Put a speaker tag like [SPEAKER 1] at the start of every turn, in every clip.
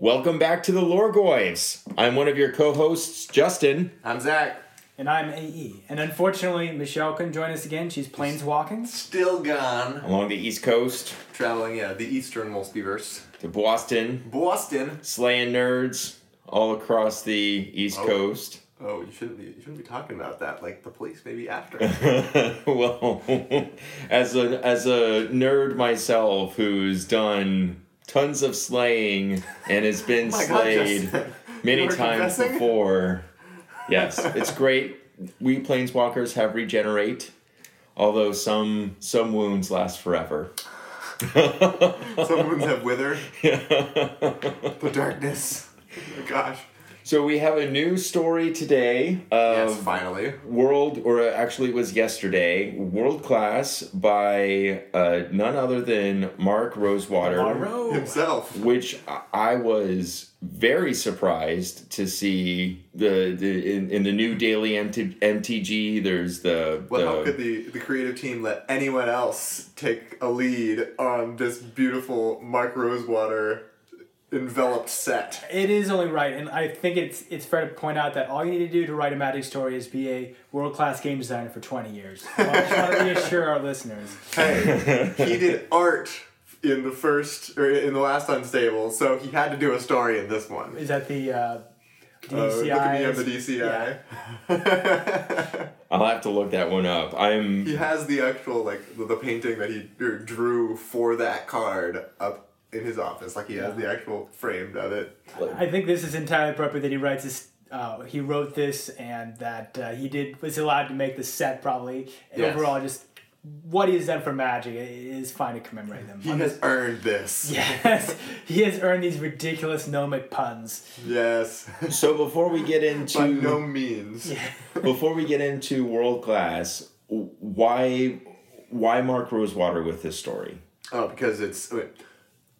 [SPEAKER 1] Welcome back to the Loregoyfs. I'm one of your co-hosts, Justin.
[SPEAKER 2] I'm Zach.
[SPEAKER 3] And I'm AE. And unfortunately, Michelle couldn't join us again. She's planeswalking.
[SPEAKER 2] Still gone.
[SPEAKER 1] Along the East Coast
[SPEAKER 2] Traveling, yeah, the eastern multiverse.
[SPEAKER 1] to Boston,
[SPEAKER 2] Boston.
[SPEAKER 1] slaying nerds all across the East
[SPEAKER 2] Oh.
[SPEAKER 1] Coast.
[SPEAKER 2] Oh, you shouldn't be. You shouldn't be talking about that. Like the police, maybe after.
[SPEAKER 1] well, as a as a nerd myself who's done tons of slaying and has been
[SPEAKER 2] Oh my God,
[SPEAKER 1] slayed many times
[SPEAKER 2] confessing?
[SPEAKER 1] before. Yes, it's great. We planeswalkers have regenerate, although some some wounds last forever.
[SPEAKER 2] Some wounds have withered. the darkness. Oh, gosh.
[SPEAKER 1] So we have a new story today of
[SPEAKER 2] yes, finally.
[SPEAKER 1] World, or actually it was yesterday, World Class by uh, none other than Mark Rosewater.
[SPEAKER 3] Tomorrow.
[SPEAKER 2] Himself.
[SPEAKER 1] which I- I was very surprised to see the, the in, in the new daily MT, MTG. There's the,
[SPEAKER 2] Well, how could the, the creative team let anyone else take a lead on this beautiful Mark Rosewater enveloped set?
[SPEAKER 3] It is only right, and I think it's it's fair to point out that all you need to do to write a Magic story is be a world class game designer for twenty years. Well, I just want to reassure our listeners.
[SPEAKER 2] Hey, he did art in the first or in the last Unstable, so he had to do a story in this one.
[SPEAKER 3] Is that the uh,
[SPEAKER 2] Uh,
[SPEAKER 3] DCI?
[SPEAKER 2] look at me on the
[SPEAKER 3] is-
[SPEAKER 2] DCI.
[SPEAKER 1] I'll have to look that one up. I'm
[SPEAKER 2] he has the actual like the, the painting that he drew for that card up in his office. Like he has the actual framed of it.
[SPEAKER 3] I think this is entirely appropriate that he writes this. Uh, he wrote this, and that uh, he did was allowed to make the set probably. And
[SPEAKER 2] Yes.
[SPEAKER 3] overall, just what he has done for Magic it is fine to commemorate them.
[SPEAKER 2] He
[SPEAKER 3] On
[SPEAKER 2] has earned this.
[SPEAKER 3] this- yes, he has earned these ridiculous gnomic puns.
[SPEAKER 2] Yes.
[SPEAKER 1] so before we get into
[SPEAKER 2] By no means.
[SPEAKER 1] before we get into World Class, why why Mark Rosewater with this story?
[SPEAKER 2] Oh, because it's wait,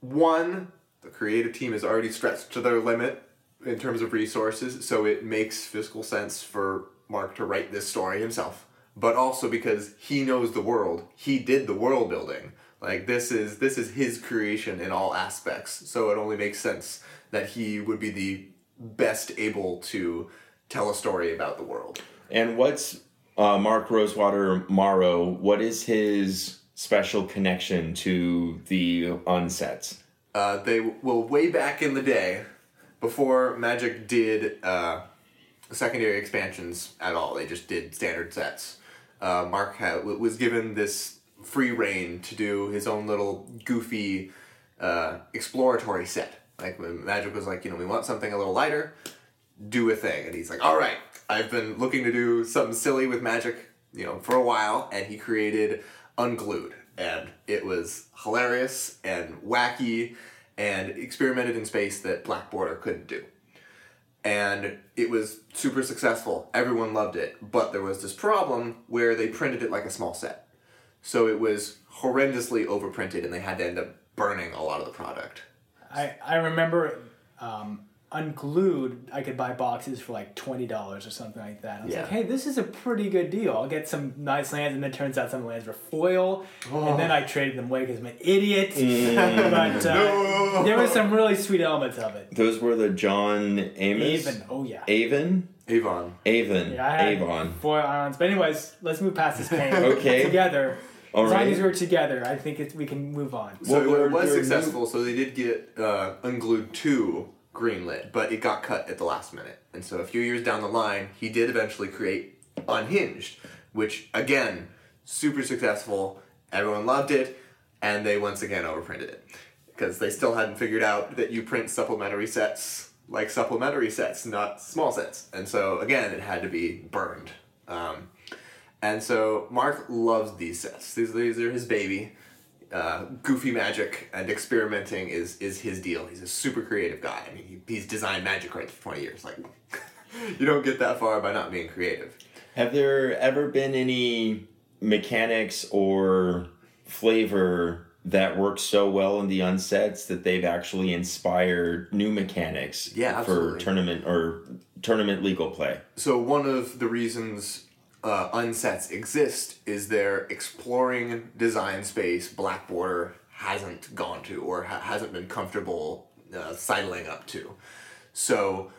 [SPEAKER 2] one. The creative team is already stretched to their limit in terms of resources, so it makes fiscal sense for Mark to write this story himself. But also because he knows the world, he did the world building. Like this is this is his creation in all aspects, so it only makes sense that he would be the best able to tell a story about the world.
[SPEAKER 1] And what's uh, Mark Rosewater Morrow? What is his special connection to the onsets?
[SPEAKER 2] Uh, they well way back in the day, before Magic did uh, secondary expansions at all. They just did standard sets. Uh, Mark was given this free reign to do his own little goofy uh, exploratory set. Like when Magic was like, you know, we want something a little lighter, do a thing, and he's like, all right, I've been looking to do something silly with Magic, you know, for a while, and he created Unglued, and it was hilarious and wacky, and experimented in space that Black Border couldn't do and it was super successful. Everyone loved it, but there was this problem where they printed it like a small set. So it was horrendously overprinted and they had to end up burning a lot of the product.
[SPEAKER 3] I, I remember um, Unglued, I could buy boxes for like $20 or something like that. I was
[SPEAKER 2] Yeah.
[SPEAKER 3] like, hey, this is a pretty good deal. I'll get some nice lands, and then it turns out some lands were foil. And then I traded them away because I'm an idiot. but uh,
[SPEAKER 2] No.
[SPEAKER 3] there were some really sweet elements of it.
[SPEAKER 1] Those were the John Amos.
[SPEAKER 3] Avon, oh yeah.
[SPEAKER 1] Avon?
[SPEAKER 2] Avon.
[SPEAKER 1] Avon.
[SPEAKER 3] Yeah, I had
[SPEAKER 1] Avon.
[SPEAKER 3] foil islands. But anyways, let's move past this pain.
[SPEAKER 1] Okay.
[SPEAKER 3] Together.
[SPEAKER 1] All
[SPEAKER 3] as long as we're together, I think it's, we can move on.
[SPEAKER 2] So
[SPEAKER 1] Well,
[SPEAKER 2] it was
[SPEAKER 1] they're
[SPEAKER 2] successful, so they did get uh, Unglued 2 greenlit, but it got cut at the last minute. And so a few years down the line, he did eventually create Unhinged, which, again, super successful. Everyone loved it, and they once again overprinted it. Because they still hadn't figured out that you print supplementary sets like supplementary sets, not small sets. And so, again, it had to be burned. Um, and so Mark loves these sets. These, these are his baby. Uh, goofy magic and experimenting is is his deal. He's a super creative guy. I mean, he, he's designed magic cards for twenty years. Like, you don't get that far by not being creative.
[SPEAKER 1] Have there ever been any mechanics or flavor that works so well in the unsets that they've actually inspired new mechanics
[SPEAKER 2] Yeah,
[SPEAKER 1] for tournament or tournament legal play?
[SPEAKER 2] So one of the reasons uh, unsets exist is they're exploring design space Black Border hasn't gone to or ha- hasn't been comfortable uh, sidling up to. So,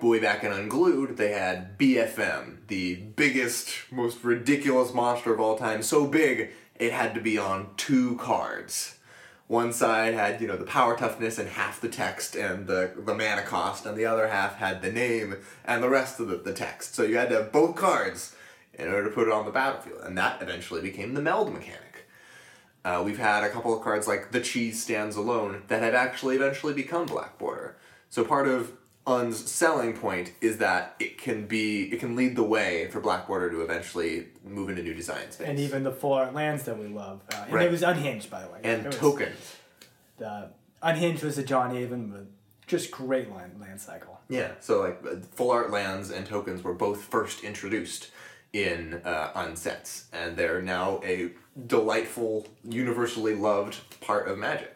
[SPEAKER 2] way back in Unglued, they had BFM, the biggest, most ridiculous monster of all time. So big, it had to be on two cards. One side had, you know, the power toughness and half the text and the, the mana cost, and the other half had the name and the rest of the, the text. So you had to have both cards in order to put it on the battlefield, and that eventually became the meld mechanic. Uh, we've had a couple of cards like the cheese stands alone that have actually eventually become black border. So part of Un's selling point is that it can be it can lead the way for black border to eventually move into new design space.
[SPEAKER 3] And even the full art lands that we love. Uh, and
[SPEAKER 2] Right.
[SPEAKER 3] it was unhinged, by the way.
[SPEAKER 2] and
[SPEAKER 3] It was-
[SPEAKER 2] tokens.
[SPEAKER 3] The unhinged was a John Avon with just great land land cycle.
[SPEAKER 2] Yeah, so like full art lands and tokens were both first introduced in uh, sets, and they're now a delightful, universally loved part of Magic.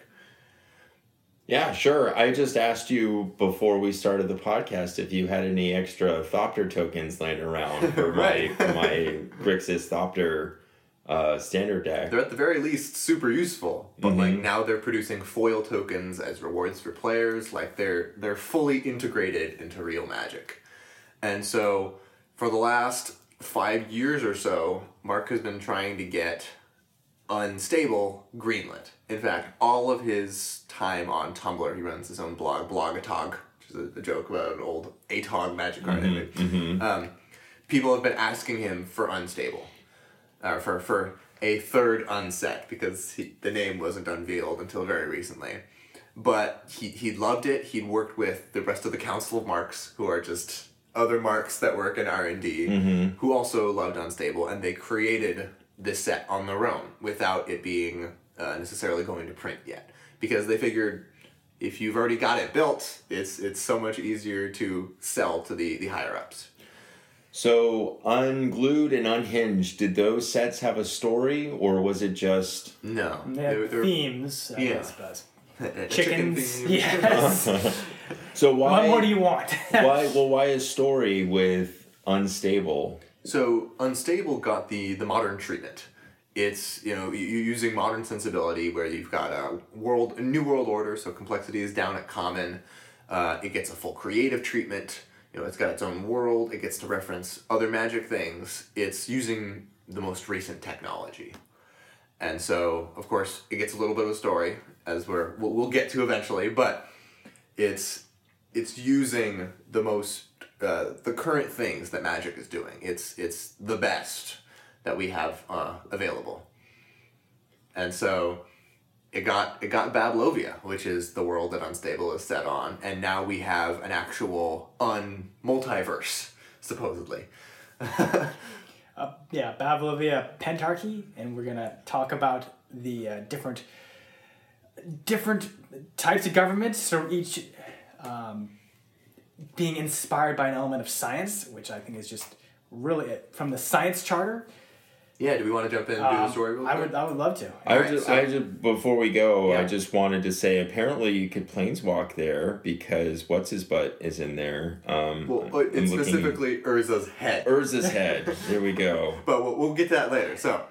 [SPEAKER 1] Yeah, sure. I just asked you before we started the podcast if you had any extra Thopter tokens laying around for my
[SPEAKER 2] Right.
[SPEAKER 1] for my Grixis Thopter uh, standard deck.
[SPEAKER 2] They're at the very least super useful, but like now they're producing foil tokens as rewards for players. Like they're they're fully integrated into real Magic, and so for the last five years or so, Mark has been trying to get unstable greenlit. In fact, all of his time on Tumblr, he runs his own blog, Blogatog, which is a, a joke about an old Atog Magic card image. Um, people have been asking him for unstable uh, for for a third unset because he, the name wasn't unveiled until very recently. But he he loved it. He'd worked with the rest of the Council of Marks, who are just other marks that work in R and D, who also loved Unstable, and they created this set on their own without it being uh, necessarily going to print yet, because they figured if you've already got it built, it's it's so much easier to sell to the the higher ups.
[SPEAKER 1] So unglued and unhinged, did those sets have a story or was it just
[SPEAKER 2] No,
[SPEAKER 3] They had
[SPEAKER 2] They're- they're-
[SPEAKER 3] themes, I
[SPEAKER 2] yeah.
[SPEAKER 3] guess, but
[SPEAKER 2] chicken
[SPEAKER 3] chickens.
[SPEAKER 2] theme.
[SPEAKER 3] Yes.
[SPEAKER 1] so why
[SPEAKER 3] what more do you want?
[SPEAKER 1] why well why a story with unstable?
[SPEAKER 2] So unstable got the the modern treatment. It's you know you using modern sensibility where you've got a world a new world order, so complexity is down at common. Uh, it gets a full creative treatment. You know, it's got its own world. It gets to reference other magic things. It's using the most recent technology, and so of course it gets a little bit of a story as we're we'll, we'll get to eventually, but it's it's using the most uh, the current things that magic is doing it's it's the best that we have uh, available and so it got it got Bablovia, which is the world that Unstable is set on, and now we have an actual un multiverse supposedly.
[SPEAKER 3] uh, yeah, Bablovia Pentarchy, and we're gonna talk about the uh, different different types of governments. So each um, being inspired by an element of science, which I think is just really it. from the science charter.
[SPEAKER 2] Yeah, do we want to jump in and do the
[SPEAKER 3] um,
[SPEAKER 2] story real
[SPEAKER 3] I would I would love to.
[SPEAKER 1] I
[SPEAKER 2] Alright,
[SPEAKER 1] just,
[SPEAKER 2] so-
[SPEAKER 1] I just before we go, I just wanted to say apparently you could planeswalk there because what's his butt is in there. Um,
[SPEAKER 2] well,
[SPEAKER 1] I'm
[SPEAKER 2] it's
[SPEAKER 1] looking-
[SPEAKER 2] specifically Urza's head.
[SPEAKER 1] Urza's head. There we go.
[SPEAKER 2] But we'll, we'll get to that later. So,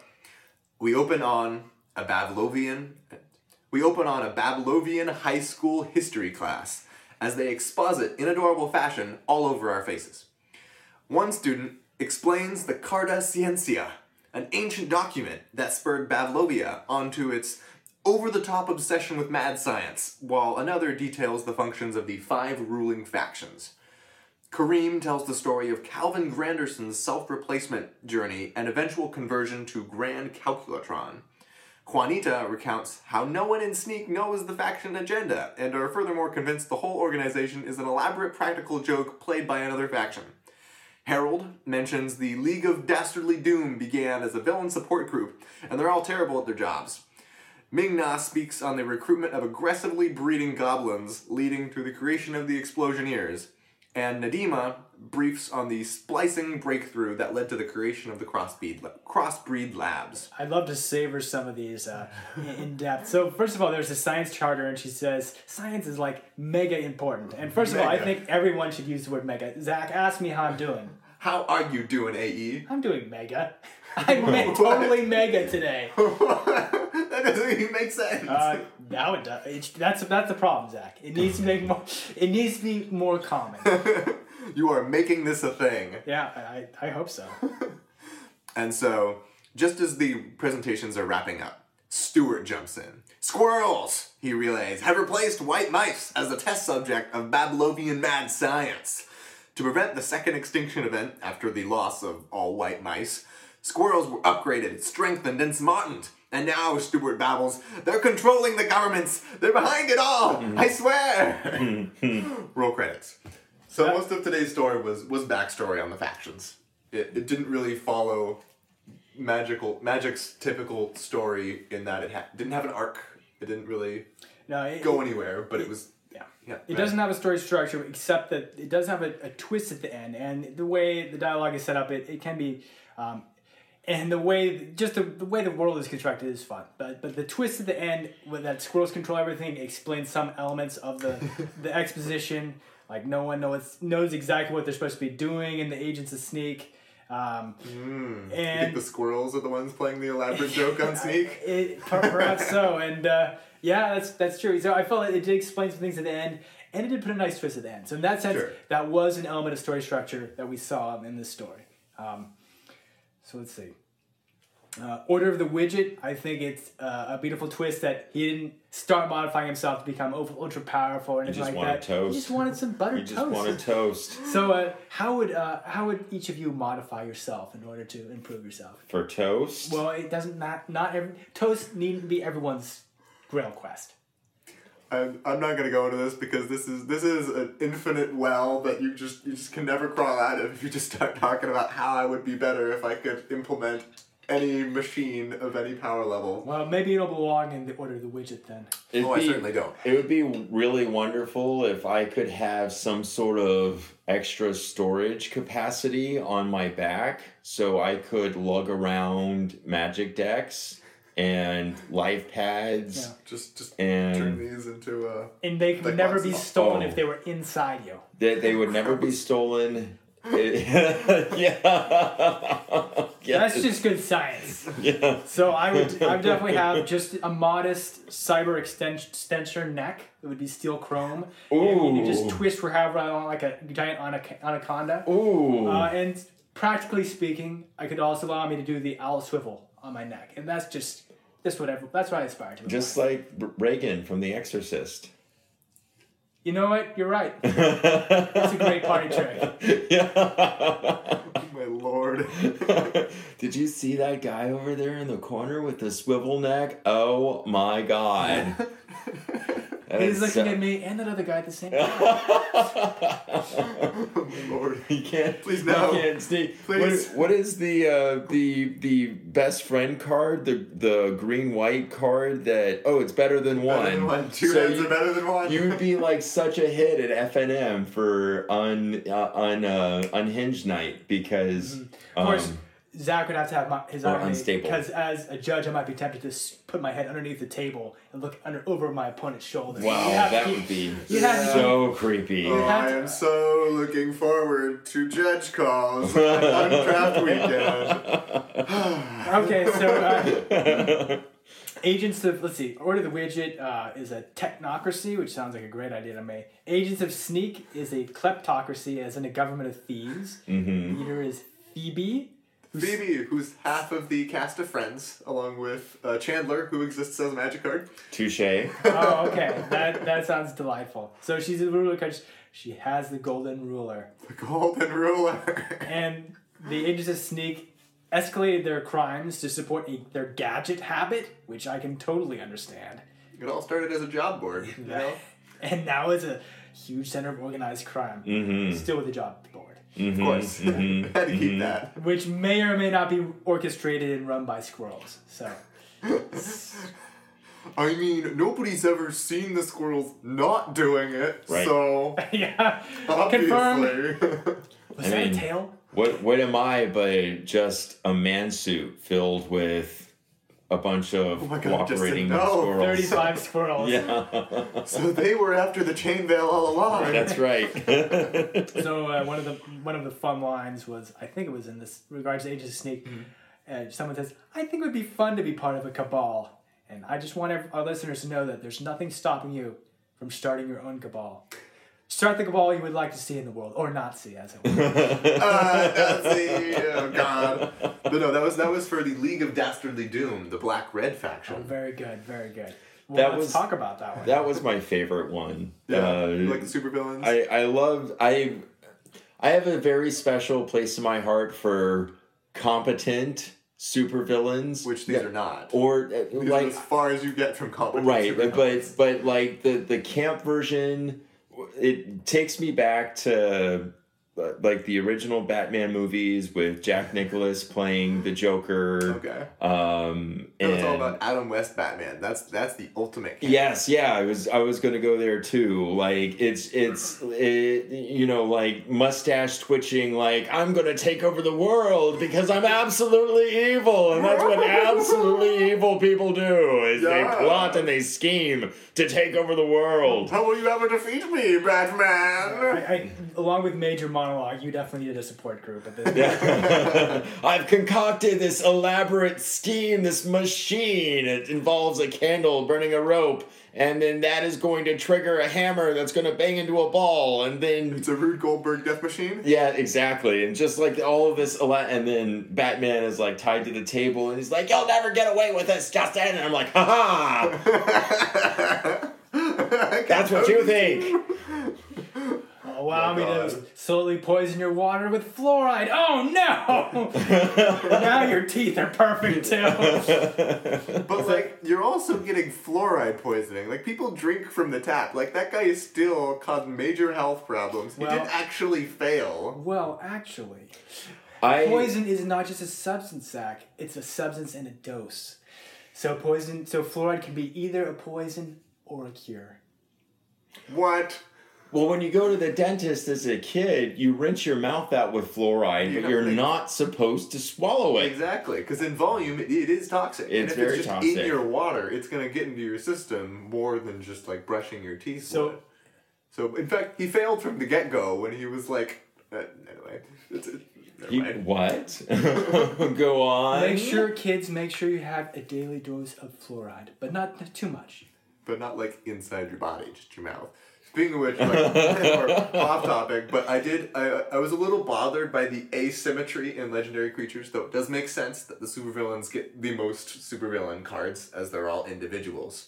[SPEAKER 2] we open on a Bablovian. We open on a Bablovian high school history class as they exposit in adorable fashion all over our faces. One student explains the Carta Ciencia, an ancient document that spurred Bablovia onto its over the top obsession with mad science, while another details the functions of the five ruling factions. Kareem tells the story of Calvin Granderson's self replacement journey and eventual conversion to Grand Calcutron. Juanita recounts how no one in Sneak knows the faction agenda and are furthermore convinced the whole organization is an elaborate practical joke played by another faction. Harold mentions the League of Dastardly Doom began as a villain support group, and they're all terrible at their jobs. Ming-Na speaks on the recruitment of aggressively breeding goblins, leading to the creation of the Explosioneers. And Nadima briefs on the splicing breakthrough that led to the creation of the crossbreed, crossbreed labs.
[SPEAKER 3] I'd love to savor some of these uh, in- depth. So first of all, there's a science charter, and she says science is like mega important. And first of all, I think everyone should use the word mega. Zach, ask me how I'm doing.
[SPEAKER 2] How are you doing? AE?
[SPEAKER 3] I'm doing mega. I'm me- totally mega today.
[SPEAKER 2] that doesn't even make sense.
[SPEAKER 3] Uh, now it does. It's, that's that's the problem, Zach. It needs to make more. It needs to be more common.
[SPEAKER 2] you are making this a thing.
[SPEAKER 3] Yeah, I, I hope so.
[SPEAKER 2] And so, just as the presentations are wrapping up, Stewart jumps in. Squirrels, he relays, have replaced white mice as the test subject of Bablovian mad science. To prevent the second extinction event after the loss of all white mice, squirrels were upgraded, strengthened, and smartened. And now, Stewart babbles, they're controlling the governments. They're behind it all. I swear. Roll credits. So most of today's story was was backstory on the factions. It, it didn't really follow magical magic's typical story in that it ha- didn't have an arc. It didn't really
[SPEAKER 3] No, it,
[SPEAKER 2] go anywhere, but it was
[SPEAKER 3] Yeah.
[SPEAKER 2] yeah.
[SPEAKER 3] It doesn't have a story structure except that it does have a, a twist at the end, and the way the dialogue is set up, it, it can be, um, and the way just the, the way the world is constructed is fun. But but the twist at the end, with that squirrels control everything, explains some elements of the the exposition. Like no one knows knows exactly what they're supposed to be doing, and the agents a sneak. Um,
[SPEAKER 2] I think
[SPEAKER 3] and
[SPEAKER 2] the squirrels are the ones playing the elaborate joke on Sneak.
[SPEAKER 3] it, perhaps so, and uh, yeah, that's that's true. So I felt like it did explain some things at the end, and it did put a nice twist at the end. So in that sense,
[SPEAKER 2] Sure.
[SPEAKER 3] that was an element of story structure that we saw in this story. Um, so let's see. Uh, Order of the Widget, I think it's uh, a beautiful twist that he didn't start modifying himself to become ultra, ultra powerful or anything
[SPEAKER 1] just
[SPEAKER 3] like
[SPEAKER 1] wanted
[SPEAKER 3] that.
[SPEAKER 1] toast.
[SPEAKER 3] He just wanted some buttered
[SPEAKER 1] You just
[SPEAKER 3] toast.
[SPEAKER 1] wanted toast
[SPEAKER 3] So uh, how would uh, how would each of you modify yourself in order to improve yourself?
[SPEAKER 1] for toast.
[SPEAKER 3] Well, it doesn't not not every toast needn't be everyone's grail quest.
[SPEAKER 2] I'm, I'm not gonna go into this because this is this is an infinite well that you just you just can never crawl out of if you just start talking about how I would be better if I could implement any machine of any power level.
[SPEAKER 3] Well, maybe it'll belong in the order of the widget then.
[SPEAKER 1] It'd
[SPEAKER 2] Oh, I
[SPEAKER 1] be-
[SPEAKER 2] certainly don't.
[SPEAKER 1] It would be really wonderful if I could have some sort of extra storage capacity on my back so I could lug around magic decks and life pads
[SPEAKER 3] Yeah.
[SPEAKER 2] Just just
[SPEAKER 1] and
[SPEAKER 2] turn these into a.
[SPEAKER 3] And they could
[SPEAKER 2] Like
[SPEAKER 3] never be stolen
[SPEAKER 1] oh.
[SPEAKER 3] if they were inside you.
[SPEAKER 1] that they would never be stolen. It- yeah. yeah.
[SPEAKER 3] That's just good science.
[SPEAKER 1] yeah.
[SPEAKER 3] So I would I would definitely have just a modest cyber extension neck. It would be steel chrome. And you just twist for however I want, like a giant anaconda.
[SPEAKER 1] Ooh.
[SPEAKER 3] Uh, and practically speaking, I could also allow me to do the owl swivel on my neck, and that's just just whatever. That's what I aspire to.
[SPEAKER 1] just like Regan from The Exorcist.
[SPEAKER 3] You know what? You're right. It's a great party trick.
[SPEAKER 1] yeah.
[SPEAKER 2] my lord.
[SPEAKER 1] Did you see that guy over there in the corner with the swivel neck? Oh my god. That
[SPEAKER 3] He's looking
[SPEAKER 1] so-
[SPEAKER 3] at me and that other guy at the same time.
[SPEAKER 2] oh lord.
[SPEAKER 1] He can't.
[SPEAKER 2] Please no.
[SPEAKER 1] he
[SPEAKER 2] no.
[SPEAKER 1] can't stay.
[SPEAKER 2] Please.
[SPEAKER 1] What, what is the uh, the the best friend card? The the green white card that oh it's better than one.
[SPEAKER 2] Better than one. Two
[SPEAKER 1] So
[SPEAKER 2] heads
[SPEAKER 1] you-
[SPEAKER 2] are better than one.
[SPEAKER 1] You would be like such a hit at FNM for un uh, un uh, unhinged night because
[SPEAKER 3] Of course,
[SPEAKER 1] um,
[SPEAKER 3] Zach would have to have my, his
[SPEAKER 1] Or
[SPEAKER 3] arm
[SPEAKER 1] unstable.
[SPEAKER 3] because as a judge, I might be tempted to s- put my head underneath the table and look under over my opponent's shoulder.
[SPEAKER 1] wow
[SPEAKER 3] You'd have to
[SPEAKER 1] that
[SPEAKER 3] keep-
[SPEAKER 1] would be
[SPEAKER 3] you'd have to
[SPEAKER 1] so creepy.
[SPEAKER 2] Oh,
[SPEAKER 3] have
[SPEAKER 2] I
[SPEAKER 3] to-
[SPEAKER 2] am so looking forward to judge calls on draft weekend.
[SPEAKER 3] Okay, so uh, Agents of let's see, Order of the Widget uh, is a technocracy, which sounds like a great idea to me. Agents of Sneak is a kleptocracy, as in a government of thieves.
[SPEAKER 1] Mhm.
[SPEAKER 3] Leader is Phoebe. Who's-
[SPEAKER 2] Phoebe, who's half of the cast of Friends, along with uh, Chandler, who exists as a magic card.
[SPEAKER 1] Touche.
[SPEAKER 3] Oh, okay, that that sounds delightful. So she's a ruler because she has the golden ruler.
[SPEAKER 2] The Golden Ruler.
[SPEAKER 3] and the Agents of Sneak escalated their crimes to support a, their gadget habit, which I can totally understand.
[SPEAKER 2] it all started as a job board. You know?
[SPEAKER 3] And now it's a huge center of organized crime,
[SPEAKER 1] Mm-hmm.
[SPEAKER 3] still with a job board,
[SPEAKER 2] Of course.
[SPEAKER 1] mhm,
[SPEAKER 2] Had to keep that.
[SPEAKER 3] which may or may not be orchestrated and run by squirrels. So,
[SPEAKER 2] I mean, nobody's ever seen the squirrels not doing it,
[SPEAKER 1] Right.
[SPEAKER 2] so
[SPEAKER 3] yeah, confirmed.
[SPEAKER 2] obviously.
[SPEAKER 3] Was
[SPEAKER 1] I
[SPEAKER 3] that
[SPEAKER 1] mean-
[SPEAKER 3] a tail?
[SPEAKER 1] What what am I but just a man suit filled with a bunch of
[SPEAKER 2] Oh my God,
[SPEAKER 1] cooperating
[SPEAKER 2] Justin, no.
[SPEAKER 1] squirrels?
[SPEAKER 3] Thirty-five squirrels.
[SPEAKER 1] Yeah,
[SPEAKER 2] so they were after the chain veil all along.
[SPEAKER 1] that's right.
[SPEAKER 3] So uh, one of the one of the fun lines was I think it was in this regards to Agents of Sneak.
[SPEAKER 2] Mm-hmm.
[SPEAKER 3] Uh, someone says, "I think it would be fun to be part of a cabal," And I just want our listeners to know that there's nothing stopping you from starting your own cabal. Start the all you would like to see in the world, or not see, as it were.
[SPEAKER 2] uh, Nazi, oh god. But no, that was that was for the League of Dastardly Doom, the Black Red faction.
[SPEAKER 3] Oh, very good, very good. Well,
[SPEAKER 1] That
[SPEAKER 3] let's
[SPEAKER 1] was-
[SPEAKER 3] talk about that one.
[SPEAKER 1] That was my favorite one.
[SPEAKER 2] Yeah,
[SPEAKER 1] Uh,
[SPEAKER 2] you like the supervillains.
[SPEAKER 1] I I love I I have a very special place in my heart for competent supervillains,
[SPEAKER 2] which these are not.
[SPEAKER 1] or uh,
[SPEAKER 2] These are
[SPEAKER 1] like
[SPEAKER 2] as far as you get from competition.
[SPEAKER 1] right, but but like the the camp version, it takes me back to like the original Batman movies with Jack Nicholas playing the Joker.
[SPEAKER 2] okay.
[SPEAKER 1] Um, and
[SPEAKER 2] it's all about Adam West Batman. That's that's the ultimate. camp.
[SPEAKER 1] Yes, yeah, I was I was gonna go there too. Like it's it's it, you know like mustache twitching. Like I'm gonna take over the world because I'm absolutely evil, and that's what absolutely evil people do. Is
[SPEAKER 2] Yeah.
[SPEAKER 1] they plot and they scheme to take over the world.
[SPEAKER 2] How will you ever defeat me, Batman?
[SPEAKER 3] I, I, along with Major Monologue, you definitely needed a support group at this
[SPEAKER 1] Yeah. I've concocted this elaborate scheme, this machine. It involves a candle burning a rope, and then that is going to trigger a hammer that's going to bang into a ball, and then.
[SPEAKER 2] It's a Rube Goldberg death machine.
[SPEAKER 1] Yeah, exactly. And just like all of this, ele- and then Batman is like tied to the table, and he's like, You'll never get away with this, Justin. And I'm like, Ha ha! That's what you think.
[SPEAKER 3] Allow me to slowly poison your water with fluoride. Oh no! now your teeth are perfect too.
[SPEAKER 2] But like, you're also getting fluoride poisoning. Like people drink from the tap. Like that guy is still caused major health problems. He didn't actually fail.
[SPEAKER 3] Well, actually,
[SPEAKER 1] I,
[SPEAKER 3] poison is not just a substance, Zach. It's a substance and a dose. So poison, so fluoride can be either a poison or a cure.
[SPEAKER 2] What?
[SPEAKER 1] Well, when you go to the dentist as a kid, you rinse your mouth out with fluoride,
[SPEAKER 2] You
[SPEAKER 1] but you're
[SPEAKER 2] don't think-
[SPEAKER 1] not supposed to swallow it.
[SPEAKER 2] Exactly, because in volume it, it is toxic. and
[SPEAKER 1] It's
[SPEAKER 2] if
[SPEAKER 1] very
[SPEAKER 2] it's just
[SPEAKER 1] toxic.
[SPEAKER 2] in your water, it's gonna get into your system more than just like brushing your teeth.
[SPEAKER 3] So-
[SPEAKER 2] would. so in fact, he failed from the get go when he was like. Uh, anyway, it's, it,
[SPEAKER 1] You, what? go on.
[SPEAKER 3] Make sure, kids, make sure you have a daily dose of fluoride, but not too much.
[SPEAKER 2] but not like inside your body, just your mouth. Speaking of which, like, off topic, but I did. I, I was a little bothered by the asymmetry in legendary creatures, though it does make sense that the supervillains get the most supervillain cards, as they're all individuals.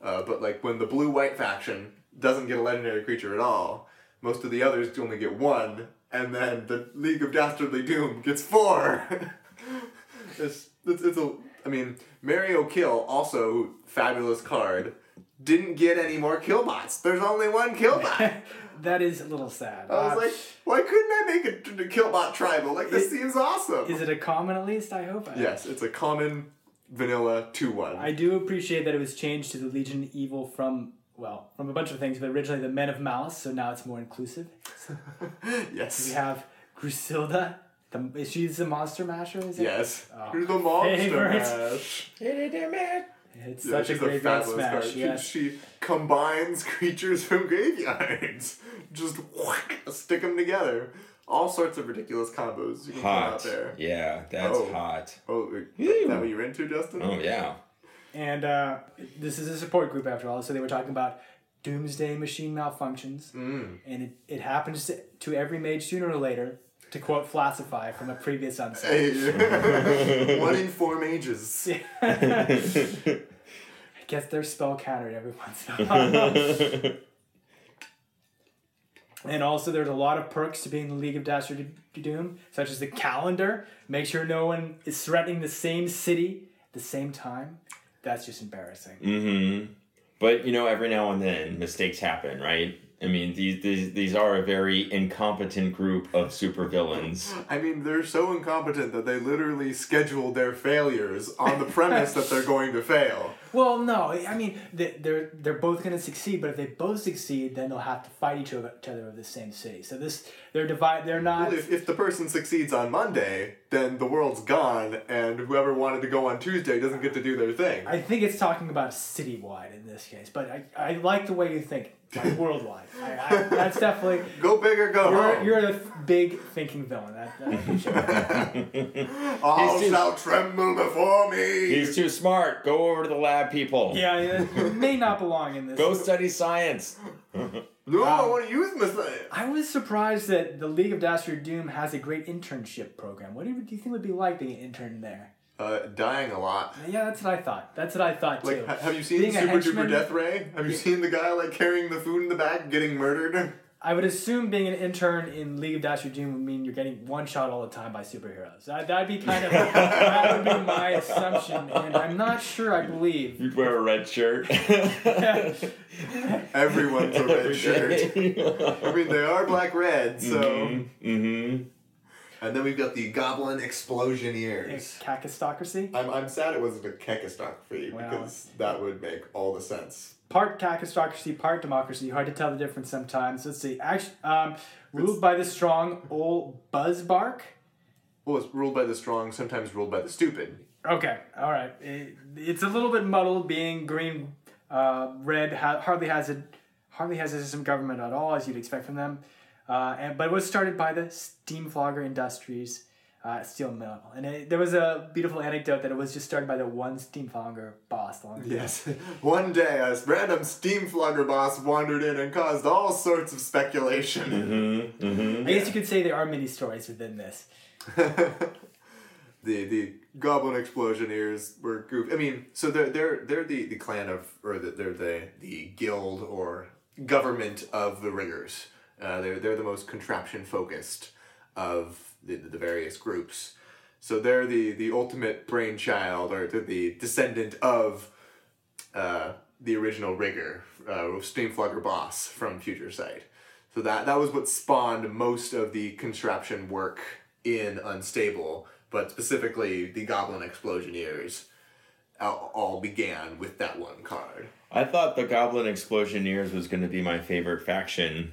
[SPEAKER 2] Uh, but like when the blue white faction doesn't get a legendary creature at all, most of the others only get one, and then the League of Dastardly Doom gets four. it's, it's, it's a. I mean, Mario Kill also fabulous card. Didn't get any more killbots. There's only one killbot.
[SPEAKER 3] That is a little sad.
[SPEAKER 2] I was
[SPEAKER 3] Uh,
[SPEAKER 2] like, why couldn't I make a killbot tribal? Like this
[SPEAKER 3] Is-
[SPEAKER 2] seems awesome.
[SPEAKER 3] is it a common at least? I hope.
[SPEAKER 2] yes, it's a common vanilla two one.
[SPEAKER 3] I do appreciate that it was changed to the Legion Evil from well, from a bunch of things, but originally the Men of Malice, so now it's more inclusive.
[SPEAKER 2] yes.
[SPEAKER 3] We have Grusilda. The, is she the monster masher? Is it?
[SPEAKER 2] Yes.
[SPEAKER 3] Oh,
[SPEAKER 2] Here's the monster
[SPEAKER 3] favorite.
[SPEAKER 2] mash.
[SPEAKER 3] It's
[SPEAKER 2] Yeah,
[SPEAKER 3] such a
[SPEAKER 2] she's
[SPEAKER 3] graveyard
[SPEAKER 2] fabulous
[SPEAKER 3] smash.
[SPEAKER 2] card. She-
[SPEAKER 3] Yes.
[SPEAKER 2] She, combines creatures from graveyards. Just whack, stick them together. All sorts of ridiculous combos you can put out
[SPEAKER 1] Hot.
[SPEAKER 2] there.
[SPEAKER 1] Yeah, that's
[SPEAKER 2] Oh.
[SPEAKER 1] hot.
[SPEAKER 2] Oh, is that what you're into, Justin?
[SPEAKER 1] Oh, yeah.
[SPEAKER 3] And uh, this is a support group after all, so they were talking about doomsday machine malfunctions,
[SPEAKER 2] Mm.
[SPEAKER 3] and it, it happens to, to every mage sooner or later. To quote Flassify from a previous episode.
[SPEAKER 2] Hey. One in four mages.
[SPEAKER 3] Gets their spell countered every once in a while. and also, there's a lot of perks to being in the League of Dastardly Doom, such as the calendar. Make sure no one is threatening the same city at the same time. That's just embarrassing.
[SPEAKER 1] Mm-hmm. But you know, every now and then mistakes happen, right? I mean, these these, these are a very incompetent group of supervillains.
[SPEAKER 2] I mean, they're so incompetent that they literally schedule their failures on the premise that they're going to fail.
[SPEAKER 3] Well, no, I mean they- they're they're both going to succeed, but if they both succeed, then they'll have to fight each other each other of the same city. So this they're divide. They're not.
[SPEAKER 2] Well, if, if the person succeeds on Monday, then the world's gone, and whoever wanted to go on Tuesday doesn't get to do their thing.
[SPEAKER 3] I think it's talking about citywide in this case, but I, I like the way you think. Like worldwide. I, I, that's definitely
[SPEAKER 2] Go big or go
[SPEAKER 3] you're,
[SPEAKER 2] home.
[SPEAKER 3] you're a big thinking villain. That, that I appreciate that.
[SPEAKER 2] Oh,
[SPEAKER 1] All too-
[SPEAKER 2] shall tremble before me.
[SPEAKER 1] He's too smart. Go over to the lab, people.
[SPEAKER 3] yeah, yeah, you may not belong in this.
[SPEAKER 1] Go study science.
[SPEAKER 2] no, I um, want to use my science.
[SPEAKER 3] I was surprised that the League of Dastard Doom has a great internship program. What do you, do you think it would be like being an intern there?
[SPEAKER 2] Uh, dying a lot.
[SPEAKER 3] Yeah, that's what I thought. That's what I thought too.
[SPEAKER 2] Like, ha- have you seen
[SPEAKER 3] Being
[SPEAKER 2] Super
[SPEAKER 3] henchman-
[SPEAKER 2] Duper Death Ray? Have you seen the guy like carrying the food in the back, getting murdered?
[SPEAKER 3] I would assume being an intern in League of Dastard Doom would mean you're getting one shot all the time by superheroes. That, that'd be kind of that would be my assumption, and I'm not sure. I believe.
[SPEAKER 1] You'd wear a red shirt.
[SPEAKER 2] Everyone's a red shirt. I mean, they are black red, so.
[SPEAKER 1] mm-hmm.
[SPEAKER 2] And then we've got the Goblin Explosioneers.
[SPEAKER 3] Cacistocracy.
[SPEAKER 2] I'm, I'm sad it wasn't a Kekistocracy
[SPEAKER 3] Well-
[SPEAKER 2] because that would make all the sense.
[SPEAKER 3] Part cacistocracy, part democracy. Hard to tell the difference sometimes. Let's see. Actually, um, ruled by the strong old Buzzbark.
[SPEAKER 2] Well, it's ruled by the strong, sometimes ruled by the stupid.
[SPEAKER 3] Okay, all right. It, it's a little bit muddled. Being green, uh, red ha- hardly has a hardly has a system government at all, as you'd expect from them. Uh, and but it was started by the Steam Flogger Industries uh, steel mill, and it, there was a beautiful anecdote that it was just started by the one Steam Flogger boss long ago.
[SPEAKER 2] Yes. One day, a random steam flogger boss wandered in and caused all sorts of speculation.
[SPEAKER 1] Mm-hmm. Mm-hmm.
[SPEAKER 3] I guess you could say there are many stories within this.
[SPEAKER 2] the the goblin explosioneers were goof. I mean, so they're they're they're the, the clan of or the, they're the the guild or government of the riggers. Uh, they're they're the most contraption focused of the, the various groups. So they're the the ultimate brainchild or the descendant of uh, the original rigger, uh, Steamflogger boss from Future Sight. So that that was what spawned most of the contraption work in Unstable, but specifically the Goblin Explosioneers all, all began with that one card.
[SPEAKER 1] I thought the Goblin Explosioneers was going to be my favorite faction.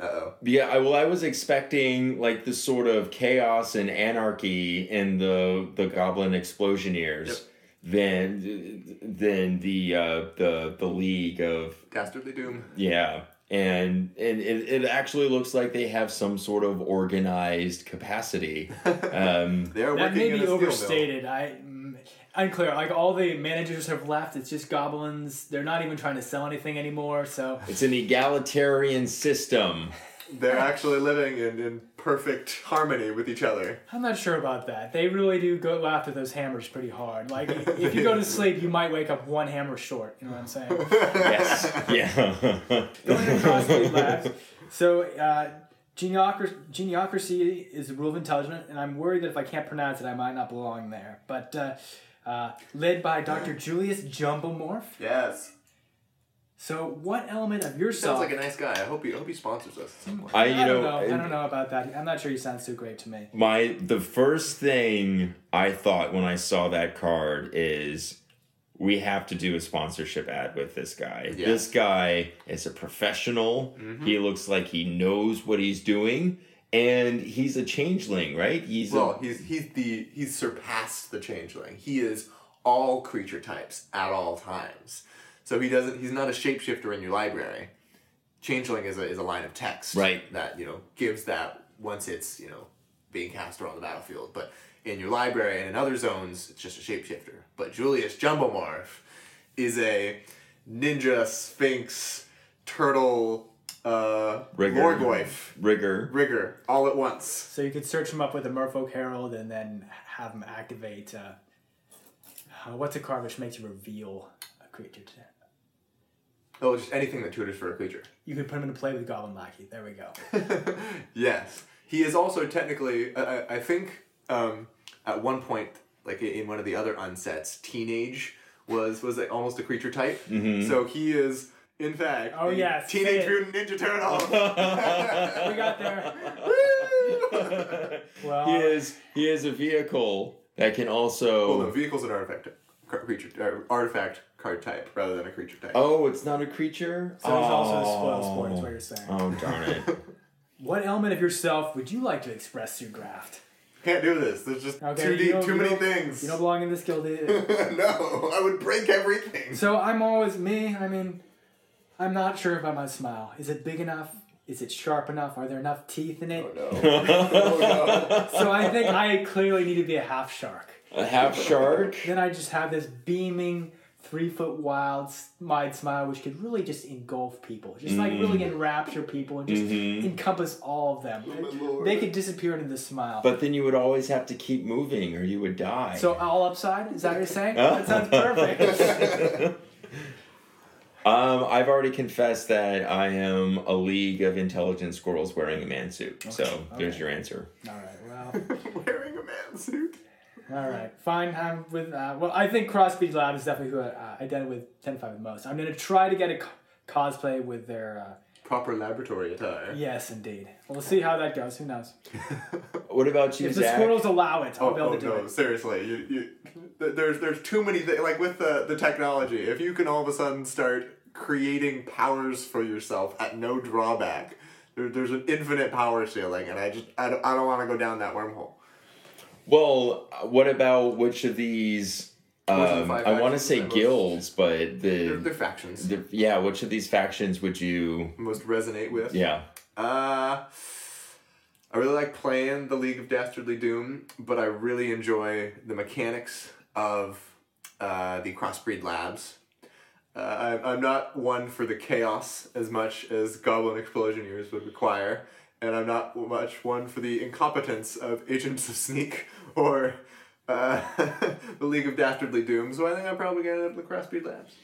[SPEAKER 2] Uh oh.
[SPEAKER 1] Yeah, I, well, I was expecting like the sort of chaos and anarchy in the the Goblin Explosioneers
[SPEAKER 2] Yep.
[SPEAKER 1] than than the uh, the the League of
[SPEAKER 2] Dastardly Doom.
[SPEAKER 1] yeah, and and it, it actually looks like they have some sort of organized capacity. Um,
[SPEAKER 2] They are
[SPEAKER 3] That
[SPEAKER 2] working
[SPEAKER 3] may
[SPEAKER 2] in
[SPEAKER 3] be
[SPEAKER 2] steel mill.
[SPEAKER 3] overstated. I unclear. Like all the managers have left. It's just goblins. They're not even trying to sell anything anymore. So
[SPEAKER 1] it's an egalitarian system.
[SPEAKER 2] They're actually living in, in perfect harmony with each other.
[SPEAKER 3] I'm not sure about that. They really do go after those hammers pretty hard. Like if you go to sleep, you might wake up one hammer short. You know what I'm saying?
[SPEAKER 1] Yes, yeah.
[SPEAKER 3] Going to Crossbreed Labs. So, uh, geniocracy, geniocracy is the rule of intelligence, and I'm worried that if I can't pronounce it, I might not belong there. But uh, uh, led by Dr. Julius Jumblemorph.
[SPEAKER 2] Yes.
[SPEAKER 3] So, what element of yourself?
[SPEAKER 2] Sounds like a nice guy. I hope he I hope he sponsors us at.
[SPEAKER 1] I you
[SPEAKER 3] I don't
[SPEAKER 1] know,
[SPEAKER 3] know. I don't know about that. I'm not sure you sound too great to me.
[SPEAKER 1] My the first thing I thought when I saw that card is we have to do a sponsorship ad with this guy.
[SPEAKER 2] Yeah.
[SPEAKER 1] This guy is a professional. Mm-hmm. He looks like he knows what he's doing and he's a changeling, right? He's
[SPEAKER 2] Well,
[SPEAKER 1] a,
[SPEAKER 2] he's he's the he's surpassed the changeling. He is all creature types at all times. So he doesn't he's not a shapeshifter in your library. Changeling is a is a line of text
[SPEAKER 1] Right.
[SPEAKER 2] that, you know, gives that once it's, you know, being cast around the battlefield. But in your library and in other zones, it's just a shapeshifter. But Julius Jumblemorph is a ninja sphinx turtle uh
[SPEAKER 1] Rigger.
[SPEAKER 2] Lorgoyf
[SPEAKER 1] rigger.
[SPEAKER 2] rigger all at once.
[SPEAKER 3] So you could search him up with a Merfolk Herald and then have him activate. Uh, uh, what's a card which makes you reveal a creature? To,
[SPEAKER 2] Oh, just anything that tutors for a creature.
[SPEAKER 3] you could put him into play with Goblin Lackey. There we go.
[SPEAKER 2] yes, he is also technically. I, I- I think um, at one point, like in one of the other unsets, teenage was was like almost a creature type. So he is, in fact,
[SPEAKER 3] Oh,
[SPEAKER 2] a
[SPEAKER 3] yes,
[SPEAKER 2] teenage mutant ninja turtle.
[SPEAKER 3] we got there. Well,
[SPEAKER 1] he is he is a vehicle that can
[SPEAKER 2] well,
[SPEAKER 1] also
[SPEAKER 2] no, vehicle's an artifact car- creature uh, artifact card type rather than a creature type.
[SPEAKER 1] Oh, it's not a creature?
[SPEAKER 3] so there's also a
[SPEAKER 1] Oh.
[SPEAKER 3] spoil sport, is what you're saying.
[SPEAKER 1] Oh darn it.
[SPEAKER 3] What element of yourself would you like to express through graft?
[SPEAKER 2] Can't do this. There's just
[SPEAKER 3] Okay,
[SPEAKER 2] too deep, too many things.
[SPEAKER 3] You don't belong in this guild
[SPEAKER 2] no, I would break everything.
[SPEAKER 3] so I'm always me. I mean, I'm not sure about my smile. Is it big enough? Is it sharp enough? Are there enough teeth in it?
[SPEAKER 2] Oh no. oh
[SPEAKER 3] So I think I clearly need to be a half shark.
[SPEAKER 1] A half shark.
[SPEAKER 3] Then I just have this beaming, three foot wild, wide smile, which could really just engulf people, just like really enrapture people and just encompass all of them.
[SPEAKER 2] my lord.
[SPEAKER 3] They could disappear into the smile.
[SPEAKER 1] But then you would always have to keep moving or you would die.
[SPEAKER 3] so all upside? Is that what you're saying? That sounds perfect.
[SPEAKER 1] Um, I've already confessed that I am a league of intelligent squirrels wearing a man suit. so there's
[SPEAKER 3] okay.
[SPEAKER 1] your answer.
[SPEAKER 3] all right. Well.
[SPEAKER 2] Wearing a man suit.
[SPEAKER 3] All right, fine. I'm with. Uh, well, I think Crossbreed Lab is definitely who I uh, identify with ten five the most. I'm gonna try to get a co- cosplay with their. Uh,
[SPEAKER 2] Proper laboratory attire.
[SPEAKER 3] yes, indeed. We'll see how that goes. Who knows?
[SPEAKER 1] What about you,
[SPEAKER 3] If the squirrels allow it, I'll
[SPEAKER 2] Oh,
[SPEAKER 3] be able
[SPEAKER 2] oh
[SPEAKER 3] to do
[SPEAKER 2] no!
[SPEAKER 3] it.
[SPEAKER 2] Seriously, you, you, there's there's too many things. Like with the the technology, if you can all of a sudden start creating powers for yourself at no drawback, there, there's an infinite power ceiling, and I just I don't, I don't want to go down that wormhole.
[SPEAKER 1] Well, what about which of these?
[SPEAKER 2] Which of the
[SPEAKER 1] Um, I want to say guilds, but
[SPEAKER 2] They're,
[SPEAKER 1] the,
[SPEAKER 2] they're factions.
[SPEAKER 1] the yeah, which of these factions would you?
[SPEAKER 2] most resonate with.
[SPEAKER 1] Yeah,
[SPEAKER 2] Uh, I really like playing the League of Dastardly Doom, but I really enjoy the mechanics of uh, the Crossbreed Labs. Uh, I'm, I'm not one for the chaos as much as Goblin Explosioneers would require, and I'm not much one for the incompetence of Agents of Sneak or uh, the League of Dastardly Doom, so I think I'm probably to end up with the Crossbreed Labs.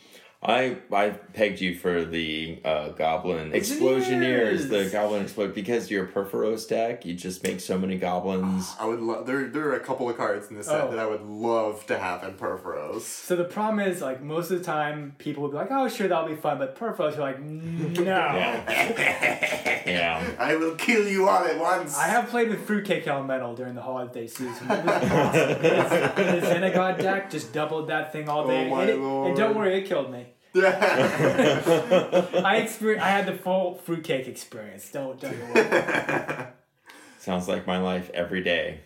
[SPEAKER 1] I I pegged you for the uh, goblin explosioneers, the
[SPEAKER 3] Explosioneers!
[SPEAKER 1] goblin explode because you're a Purphoros deck. You just make so many goblins.
[SPEAKER 2] I would love there. There are a couple of cards in this set
[SPEAKER 3] Oh.
[SPEAKER 2] that I would love to have in Purphoros.
[SPEAKER 3] So the problem is, like most of the time, people will be like, "Oh, sure, that'll be fun," but Perfos are like, "No."
[SPEAKER 1] Yeah, yeah.
[SPEAKER 2] I will kill you all at once.
[SPEAKER 3] I have played with Fruitcake Elemental during the holiday season. It was awesome. the Xenagod deck just doubled that thing all day.
[SPEAKER 2] Oh my
[SPEAKER 3] and, it-
[SPEAKER 2] lord.
[SPEAKER 3] and don't worry, it killed me.
[SPEAKER 2] Yeah.
[SPEAKER 3] I exper- I had the full fruitcake experience. Don't don't you worry.
[SPEAKER 1] Sounds like my life every day.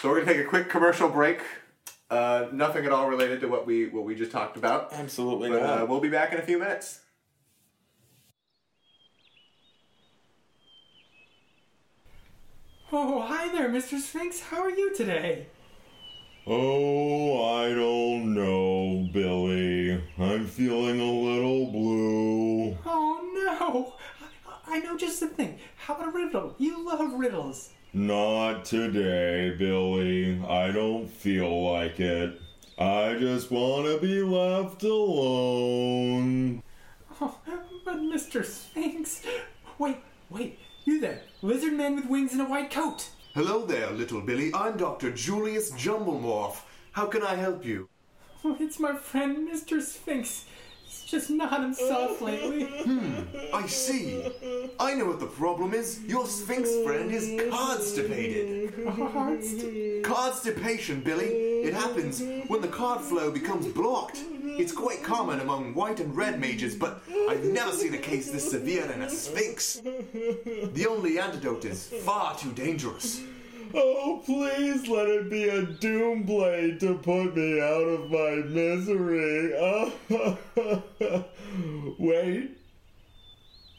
[SPEAKER 2] so we're gonna take a quick commercial break. Uh, nothing at all related to what we what we just talked about.
[SPEAKER 1] Absolutely
[SPEAKER 2] But uh, we'll be back in a few minutes.
[SPEAKER 3] Oh, hi there, Mr. Sphinx. How are you today?
[SPEAKER 1] Oh, I don't know, Billy. I'm feeling a little blue.
[SPEAKER 3] Oh no! I, I know just the thing. How about a riddle? You love riddles.
[SPEAKER 1] Not today, Billy. I don't feel like it. I just want to be left alone.
[SPEAKER 3] Oh, but Mr. Sphinx. Wait, wait. You there, lizard man with wings and a white coat.
[SPEAKER 4] Hello there, little Billy. I'm Dr. Julius Jumblemorph. How can I help you?
[SPEAKER 3] It's my friend, Mr. Sphinx. Just not himself lately.
[SPEAKER 4] Hmm, I see. I know what the problem is. Your Sphinx friend is constipated. Constipation, Billy. It happens when the card flow becomes blocked. It's quite common among white and red mages, but I've never seen a case this severe in a Sphinx. The only antidote is far too dangerous.
[SPEAKER 1] Oh, please let it be a doom blade to put me out of my misery. Wait,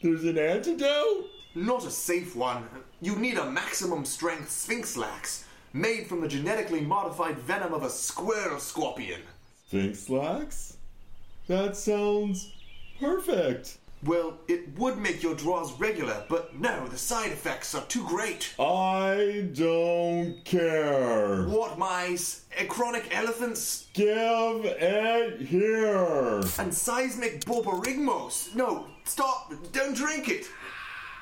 [SPEAKER 1] there's an antidote?
[SPEAKER 4] Not a safe one. You need a maximum strength Sphinx lax, made from the genetically modified venom of a squirrel scorpion.
[SPEAKER 1] Sphinx lax? That sounds perfect.
[SPEAKER 4] Well, it would make your draws regular, but no, the side effects are too great.
[SPEAKER 1] I don't care.
[SPEAKER 4] What mice, chronic elephants,
[SPEAKER 1] Give it here.
[SPEAKER 4] and seismic borborygmos. No, stop! Don't drink it!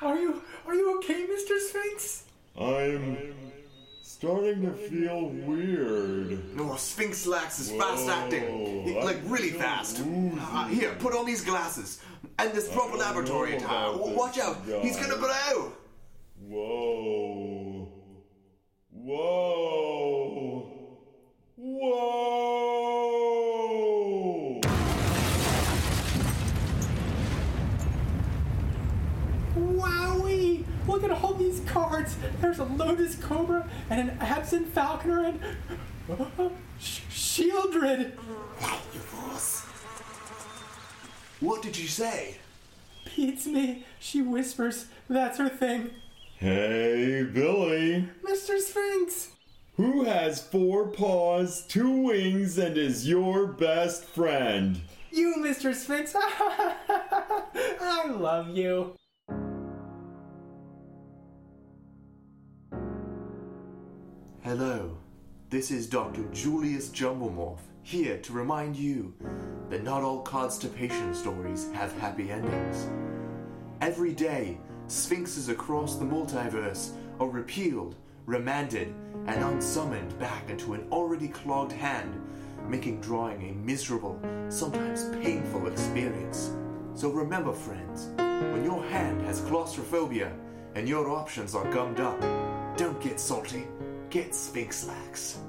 [SPEAKER 3] Are you are you okay, Mr. Sphinx?
[SPEAKER 1] I'm starting to feel weird.
[SPEAKER 4] No, Sphinx Lax is fast acting. Like, really fast. Uh, here, put on these glasses. And this proper oh, laboratory
[SPEAKER 1] know
[SPEAKER 4] attire.
[SPEAKER 1] about this
[SPEAKER 4] Watch out, he's gonna blow!
[SPEAKER 1] Whoa. Whoa. Whoa.
[SPEAKER 3] Wowie! Look at all these cards. There's a Lotus Cobra and an Absent Falconer and Sh- Sheoldred. Mm.
[SPEAKER 4] What did you say?
[SPEAKER 3] It's me. She whispers. That's her thing.
[SPEAKER 1] Hey, Billy.
[SPEAKER 3] Mr. Sphinx.
[SPEAKER 1] Who has four paws, two wings, and is your best friend?
[SPEAKER 3] You, Mr. Sphinx. I love you.
[SPEAKER 4] Hello, this is Dr. Julius Jumblemorph, here to remind you that not all constipation stories have happy endings. Every day, sphinxes across the multiverse are repealed, remanded, and unsummoned back into an already clogged hand, making drawing a miserable, sometimes painful experience. So remember, friends, when your hand has claustrophobia and your options are gummed up, don't get salty, get Sphinx Lax.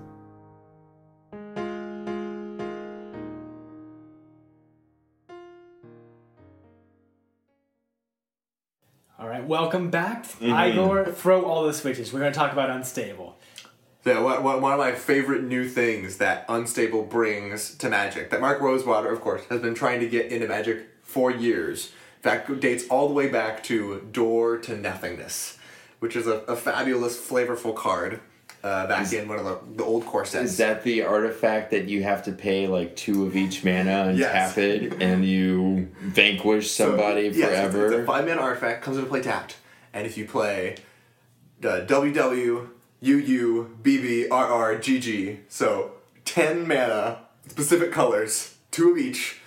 [SPEAKER 3] Welcome back. Mm-hmm. Igor, throw all the switches. We're going to talk about Unstable.
[SPEAKER 2] Yeah, one of my favorite new things that Unstable brings to Magic, that Mark Rosewater, of course, has been trying to get into Magic for years. In fact, dates all the way back to Door to Nothingness, which is a, a fabulous, flavorful card uh, back in one of the, the old core sets.
[SPEAKER 1] Is that the artifact that you have to pay like two of each mana and
[SPEAKER 2] Yes.
[SPEAKER 1] tap it, and you vanquish
[SPEAKER 2] So,
[SPEAKER 1] somebody
[SPEAKER 2] yes,
[SPEAKER 1] forever?
[SPEAKER 2] It's a five mana artifact, comes into play tapped. And if you play uh, WW, UU, BB, RR, GG, so 10 mana, specific colors, two of each,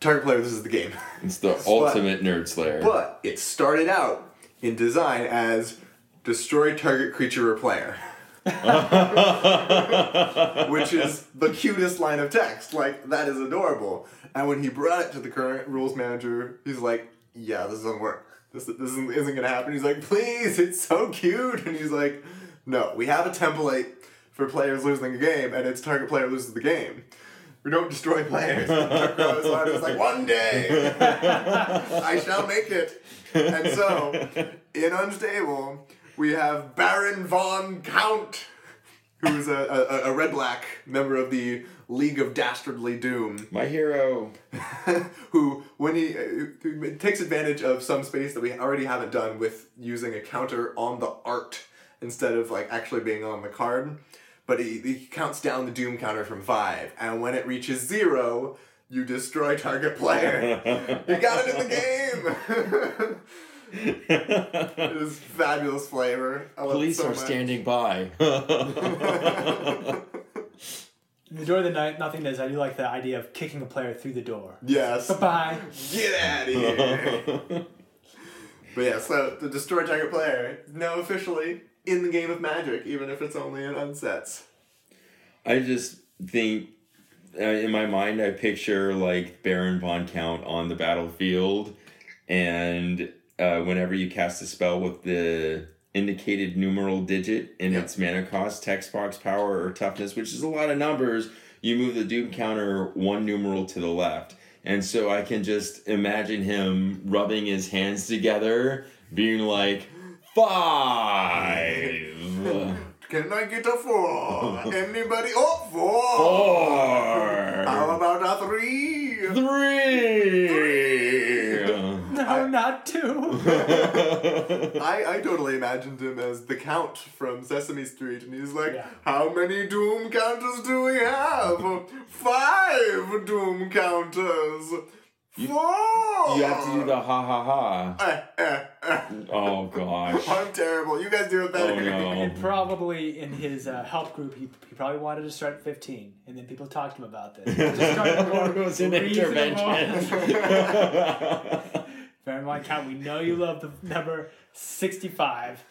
[SPEAKER 2] target player this is the game.
[SPEAKER 1] It's the ultimate nerd slayer.
[SPEAKER 2] But it started out in design as destroy target creature or player. Which is the cutest line of text. Like, that is adorable. And when he brought it to the current rules manager, he's like, yeah, this doesn't work. This, this isn't, isn't gonna happen. He's like, please, it's so cute. And he's like, no, we have a template for players losing a game, and it's target player loses the game. We don't destroy players. It's like, one day, I shall make it. And so, in Unstable, we have Baron von Count, who's a, a, a red black member of the League of Dastardly Doom,
[SPEAKER 1] My hero.
[SPEAKER 2] who, when he uh, takes advantage of some space that we already haven't done with using a counter on the art instead of like actually being on the card. But he, he counts down the Doom counter from five, and when it reaches zero, you destroy target player. you got it in the game. it is fabulous flavor. I
[SPEAKER 1] Police
[SPEAKER 2] so
[SPEAKER 1] are
[SPEAKER 2] much.
[SPEAKER 1] standing by.
[SPEAKER 3] The door of the night, nothing does. I do like the idea of kicking a player through the door.
[SPEAKER 2] Yes.
[SPEAKER 3] Bye.
[SPEAKER 2] Get out of here. but yeah, so the destroy target player is now officially in the game of Magic, even if it's only in unsets.
[SPEAKER 1] I just think uh, in my mind, I picture like Baron von Count on the battlefield, and uh, whenever you cast a spell with the indicated numeral digit in
[SPEAKER 2] Yeah.
[SPEAKER 1] its mana cost, text box power, or toughness, which is a lot of numbers, you move the doom counter one numeral to the left. And so I can just imagine him rubbing his hands together, being like, five.
[SPEAKER 2] Can I get a four? Anybody? Oh, four!
[SPEAKER 1] Four.
[SPEAKER 2] How about a three?
[SPEAKER 1] Three.
[SPEAKER 3] No, not two.
[SPEAKER 2] I, I totally imagined him as the Count from Sesame Street, and he's like,
[SPEAKER 3] Yeah.
[SPEAKER 2] How many Doom counters do we have? Five Doom counters! Four!
[SPEAKER 1] You have to do the ha ha ha.
[SPEAKER 2] Eh, eh, eh.
[SPEAKER 1] Oh gosh.
[SPEAKER 2] I'm terrible. You guys do it better.
[SPEAKER 1] Oh no.
[SPEAKER 3] And probably in his uh, help group, he, he probably wanted to start at 15. And then people talked to him about this. Just started more
[SPEAKER 1] it was an intervention.
[SPEAKER 3] Bear in mind, count. We know you love the number 65,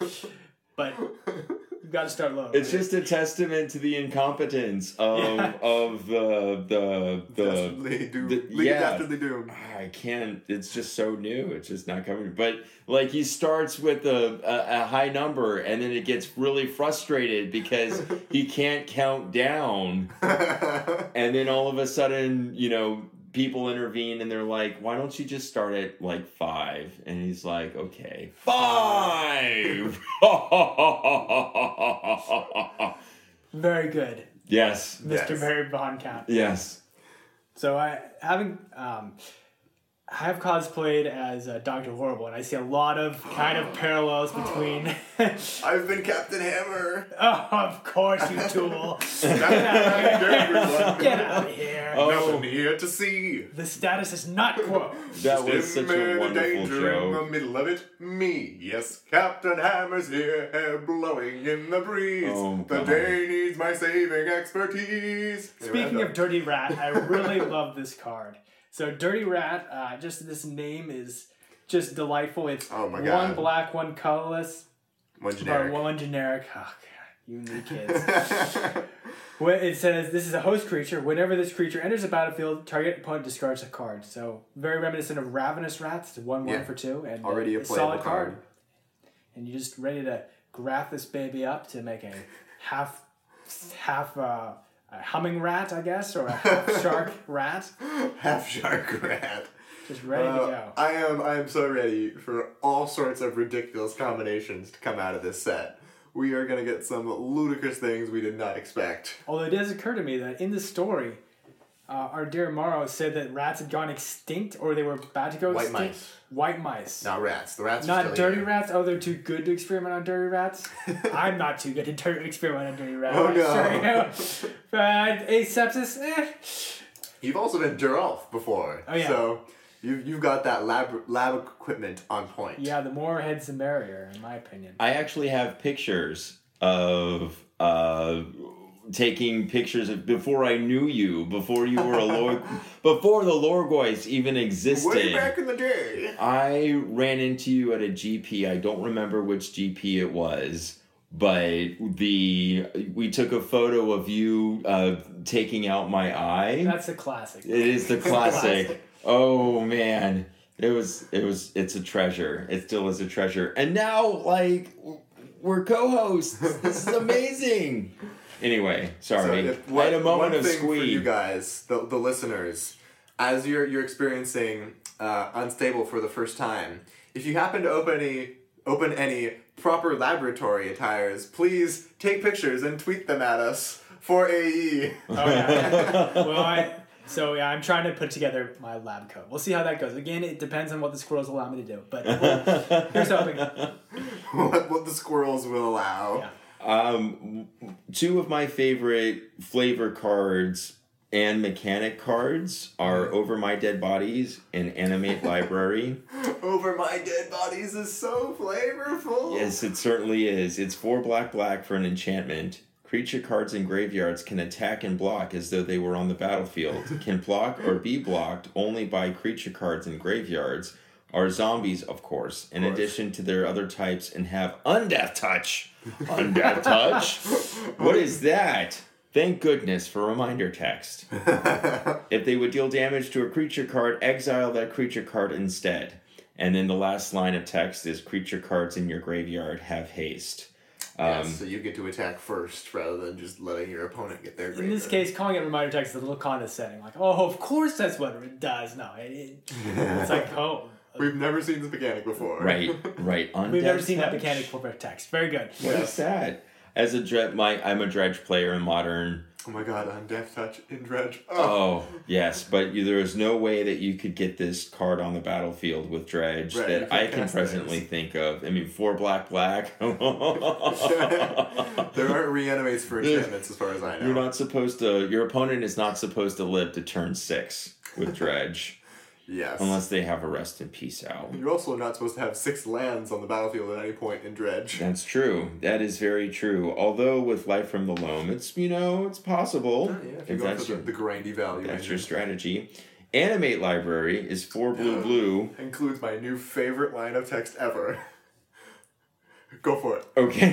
[SPEAKER 3] but you've got to start low.
[SPEAKER 1] it's just a testament to the incompetence of
[SPEAKER 3] Yeah.
[SPEAKER 1] of the the the.
[SPEAKER 2] Dastardly Doom.
[SPEAKER 1] the-
[SPEAKER 2] League of
[SPEAKER 1] yeah.
[SPEAKER 2] Doom.
[SPEAKER 1] I can't. It's just so new. It's just not coming. But like he starts with a, a, a high number, and then it gets really frustrated because he can't count down. and then all of a sudden, you know, people intervene and they're like, "Why don't you just start at like five? And he's like, "Okay, five.
[SPEAKER 3] Very good,
[SPEAKER 1] yes,
[SPEAKER 3] Mr.
[SPEAKER 2] Yes.
[SPEAKER 3] Barry Von Count.
[SPEAKER 1] yes.
[SPEAKER 3] So I having um, have cosplayed as uh, Doctor Horrible, and I see a lot of kind of parallels between.
[SPEAKER 2] I've been Captain Hammer.
[SPEAKER 3] oh, of course, you tool! Get out of here!
[SPEAKER 1] Oh,
[SPEAKER 2] Nothing here to see.
[SPEAKER 3] The status is not quo.
[SPEAKER 1] that was
[SPEAKER 2] Dim
[SPEAKER 1] such a
[SPEAKER 2] in the
[SPEAKER 1] wonderful
[SPEAKER 2] danger in the middle of it. Me, yes, Captain Hammer's here, hair blowing in the breeze.
[SPEAKER 1] Oh,
[SPEAKER 2] the day needs my saving expertise.
[SPEAKER 3] Speaking of Dirty Rat, I really love this card. So Dirty Rat, uh, just this name is just delightful. It's
[SPEAKER 2] Oh my
[SPEAKER 3] one black, one colorless,
[SPEAKER 2] one
[SPEAKER 3] or
[SPEAKER 2] generic.
[SPEAKER 3] one generic. Oh god, you new kids. When it says this is a host creature. Whenever this creature enters the battlefield, target opponent discards a card. So very reminiscent of Ravenous Rats. One one
[SPEAKER 2] Yeah.
[SPEAKER 3] for two, and
[SPEAKER 2] Already a
[SPEAKER 3] a solid card.
[SPEAKER 2] card.
[SPEAKER 3] And you're just ready to graft this baby up to make a half half uh, a humming rat, I guess, or a half shark rat.
[SPEAKER 2] Half shark rat.
[SPEAKER 3] Just ready to
[SPEAKER 2] Uh,
[SPEAKER 3] go.
[SPEAKER 2] I am I am so ready for all sorts of ridiculous combinations to come out of this set. We are gonna get some ludicrous things we did not expect.
[SPEAKER 3] Although it does occur to me that in the story, uh, our dear Morrow said that rats had gone extinct or they were about to go
[SPEAKER 2] White
[SPEAKER 3] extinct.
[SPEAKER 2] mice.
[SPEAKER 3] White mice.
[SPEAKER 2] Not rats. The rats are
[SPEAKER 3] Not
[SPEAKER 2] still
[SPEAKER 3] dirty
[SPEAKER 2] here.
[SPEAKER 3] rats. Oh, they're too good to experiment on dirty rats. I'm not too good to dir- experiment on dirty rats.
[SPEAKER 2] Oh,
[SPEAKER 3] I'm
[SPEAKER 2] no.
[SPEAKER 3] Sure, you know. uh, asepsis. Eh.
[SPEAKER 2] You've also been Duralf before.
[SPEAKER 3] Oh, yeah.
[SPEAKER 2] So you've, you've got that lab lab equipment on point.
[SPEAKER 3] Yeah, the more heads, the merrier, in my opinion.
[SPEAKER 1] I actually have pictures of uh, taking pictures of before I knew you, before you were a lord, before the Loregoyfs even existed.
[SPEAKER 2] Way
[SPEAKER 1] existed.
[SPEAKER 2] back in the day.
[SPEAKER 1] I ran into you at a GP. I don't remember which GP it was, but the we took a photo of you uh, taking out my eye.
[SPEAKER 3] That's a classic.
[SPEAKER 1] It is the classic.
[SPEAKER 3] Classic.
[SPEAKER 1] Oh man, it was it was it's a treasure. It still is a treasure. And now like we're co-hosts. This is amazing. Anyway, sorry.
[SPEAKER 2] So,
[SPEAKER 1] I had a moment
[SPEAKER 2] one
[SPEAKER 1] of
[SPEAKER 2] thing for you guys, the, the listeners, as you're you're experiencing uh, unstable for the first time, if you happen to open any open any proper laboratory attires, please take pictures and tweet them at us for AE.
[SPEAKER 3] Oh yeah. well, I so yeah, I'm trying to put together my lab coat. We'll see how that goes. Again, it depends on what the squirrels allow me to do. But we'll- here's hoping.
[SPEAKER 2] what, what the squirrels will allow.
[SPEAKER 3] Yeah.
[SPEAKER 1] Um, two of my favorite flavor cards and mechanic cards are Over My Dead Bodies and Animate Library.
[SPEAKER 2] Over my dead bodies is so flavorful.
[SPEAKER 1] Yes, it certainly is. It's four black black for an enchantment. Creature cards in graveyards can attack and block as though they were on the battlefield. Can block or be blocked only by creature cards in graveyards. Are zombies, of course, in
[SPEAKER 2] course.
[SPEAKER 1] addition to their other types, and have undeath touch. Undeath touch? What is that? Thank goodness for reminder text. if they would deal damage to a creature card, exile that creature card instead. And then the last line of text is creature cards in your graveyard have haste. Um,
[SPEAKER 2] Yes, so you get to attack first rather than just letting your opponent get their
[SPEAKER 3] In this
[SPEAKER 2] graveyard.
[SPEAKER 3] case, calling it reminder text is a little condescending. Like, oh, of course that's what it does. No, it, it- it's like, oh,
[SPEAKER 2] We've never seen this mechanic before.
[SPEAKER 1] Right, right. Undeath
[SPEAKER 3] we've never seen that mechanic for text. Very good.
[SPEAKER 1] What is that? As a dredge, my I'm a dredge player in modern.
[SPEAKER 2] Oh my god, Undeath Touch in Dredge. Oh.
[SPEAKER 1] Oh yes, but you, there is no way that you could get this card on the battlefield with dredge
[SPEAKER 2] Right,
[SPEAKER 1] that I can
[SPEAKER 2] cast
[SPEAKER 1] presently think of. I mean, four black black.
[SPEAKER 2] there aren't reanimates for enchantments as far as I know.
[SPEAKER 1] You're not supposed to. Your opponent is not supposed to live to turn six with dredge,
[SPEAKER 2] yes.
[SPEAKER 1] unless they have a rest in peace out.
[SPEAKER 2] You're also not supposed to have six lands on the battlefield at any point in Dredge.
[SPEAKER 1] That's true. That is very true. Although with life from the loam, it's you know it's possible
[SPEAKER 2] Oh, Yeah, if you
[SPEAKER 1] if
[SPEAKER 2] go
[SPEAKER 1] that's
[SPEAKER 2] for
[SPEAKER 1] your
[SPEAKER 2] the, the grindy value.
[SPEAKER 1] that's your strategy. Animate library is four blue blue.
[SPEAKER 2] Includes my new favorite line of text ever. Go for it.
[SPEAKER 1] Okay.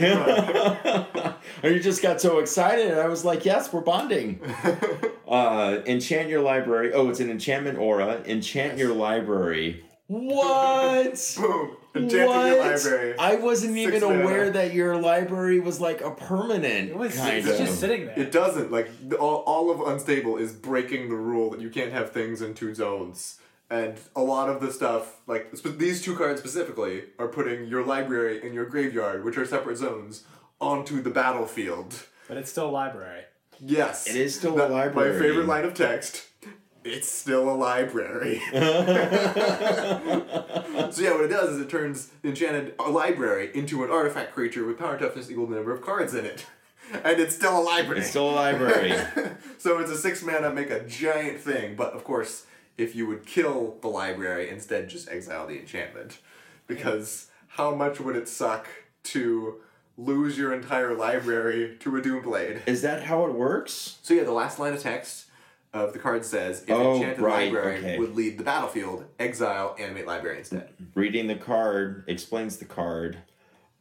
[SPEAKER 1] and you just got so excited, and I was like, "Yes, we're bonding." uh, enchant your library. Oh, it's an enchantment aura. Enchant your library. What?
[SPEAKER 2] Boom. Enchanting your library.
[SPEAKER 1] I wasn't
[SPEAKER 2] Six
[SPEAKER 1] even
[SPEAKER 2] mana.
[SPEAKER 1] aware that your library was like a permanent
[SPEAKER 3] It was
[SPEAKER 1] kind
[SPEAKER 3] it's
[SPEAKER 1] of.
[SPEAKER 3] just sitting there.
[SPEAKER 2] It doesn't. Like, all, all of Unstable is breaking the rule that you can't have things in two zones. And a lot of the stuff, like, sp- these two cards specifically, are putting your library and your graveyard, which are separate zones, onto the battlefield.
[SPEAKER 3] but it's still a library.
[SPEAKER 2] Yes.
[SPEAKER 1] It is still a library.
[SPEAKER 2] My favorite line of text. it's still a library. so yeah, what it does is it turns the enchanted uh, library into an artifact creature with power toughness equal to the number of cards in it. And it's still a library.
[SPEAKER 1] It's still a library.
[SPEAKER 2] so it's a six mana make a giant thing, but of course, if you would kill the library, instead just exile the enchantment. Because how much would it suck to lose your entire library to a Doomblade?
[SPEAKER 1] Is that how it works?
[SPEAKER 2] So yeah, the last line of text of the card says if
[SPEAKER 1] Oh,
[SPEAKER 2] enchanted
[SPEAKER 1] right,
[SPEAKER 2] library
[SPEAKER 1] okay.
[SPEAKER 2] would lead the battlefield, exile animate library instead.
[SPEAKER 1] Reading the card explains the card.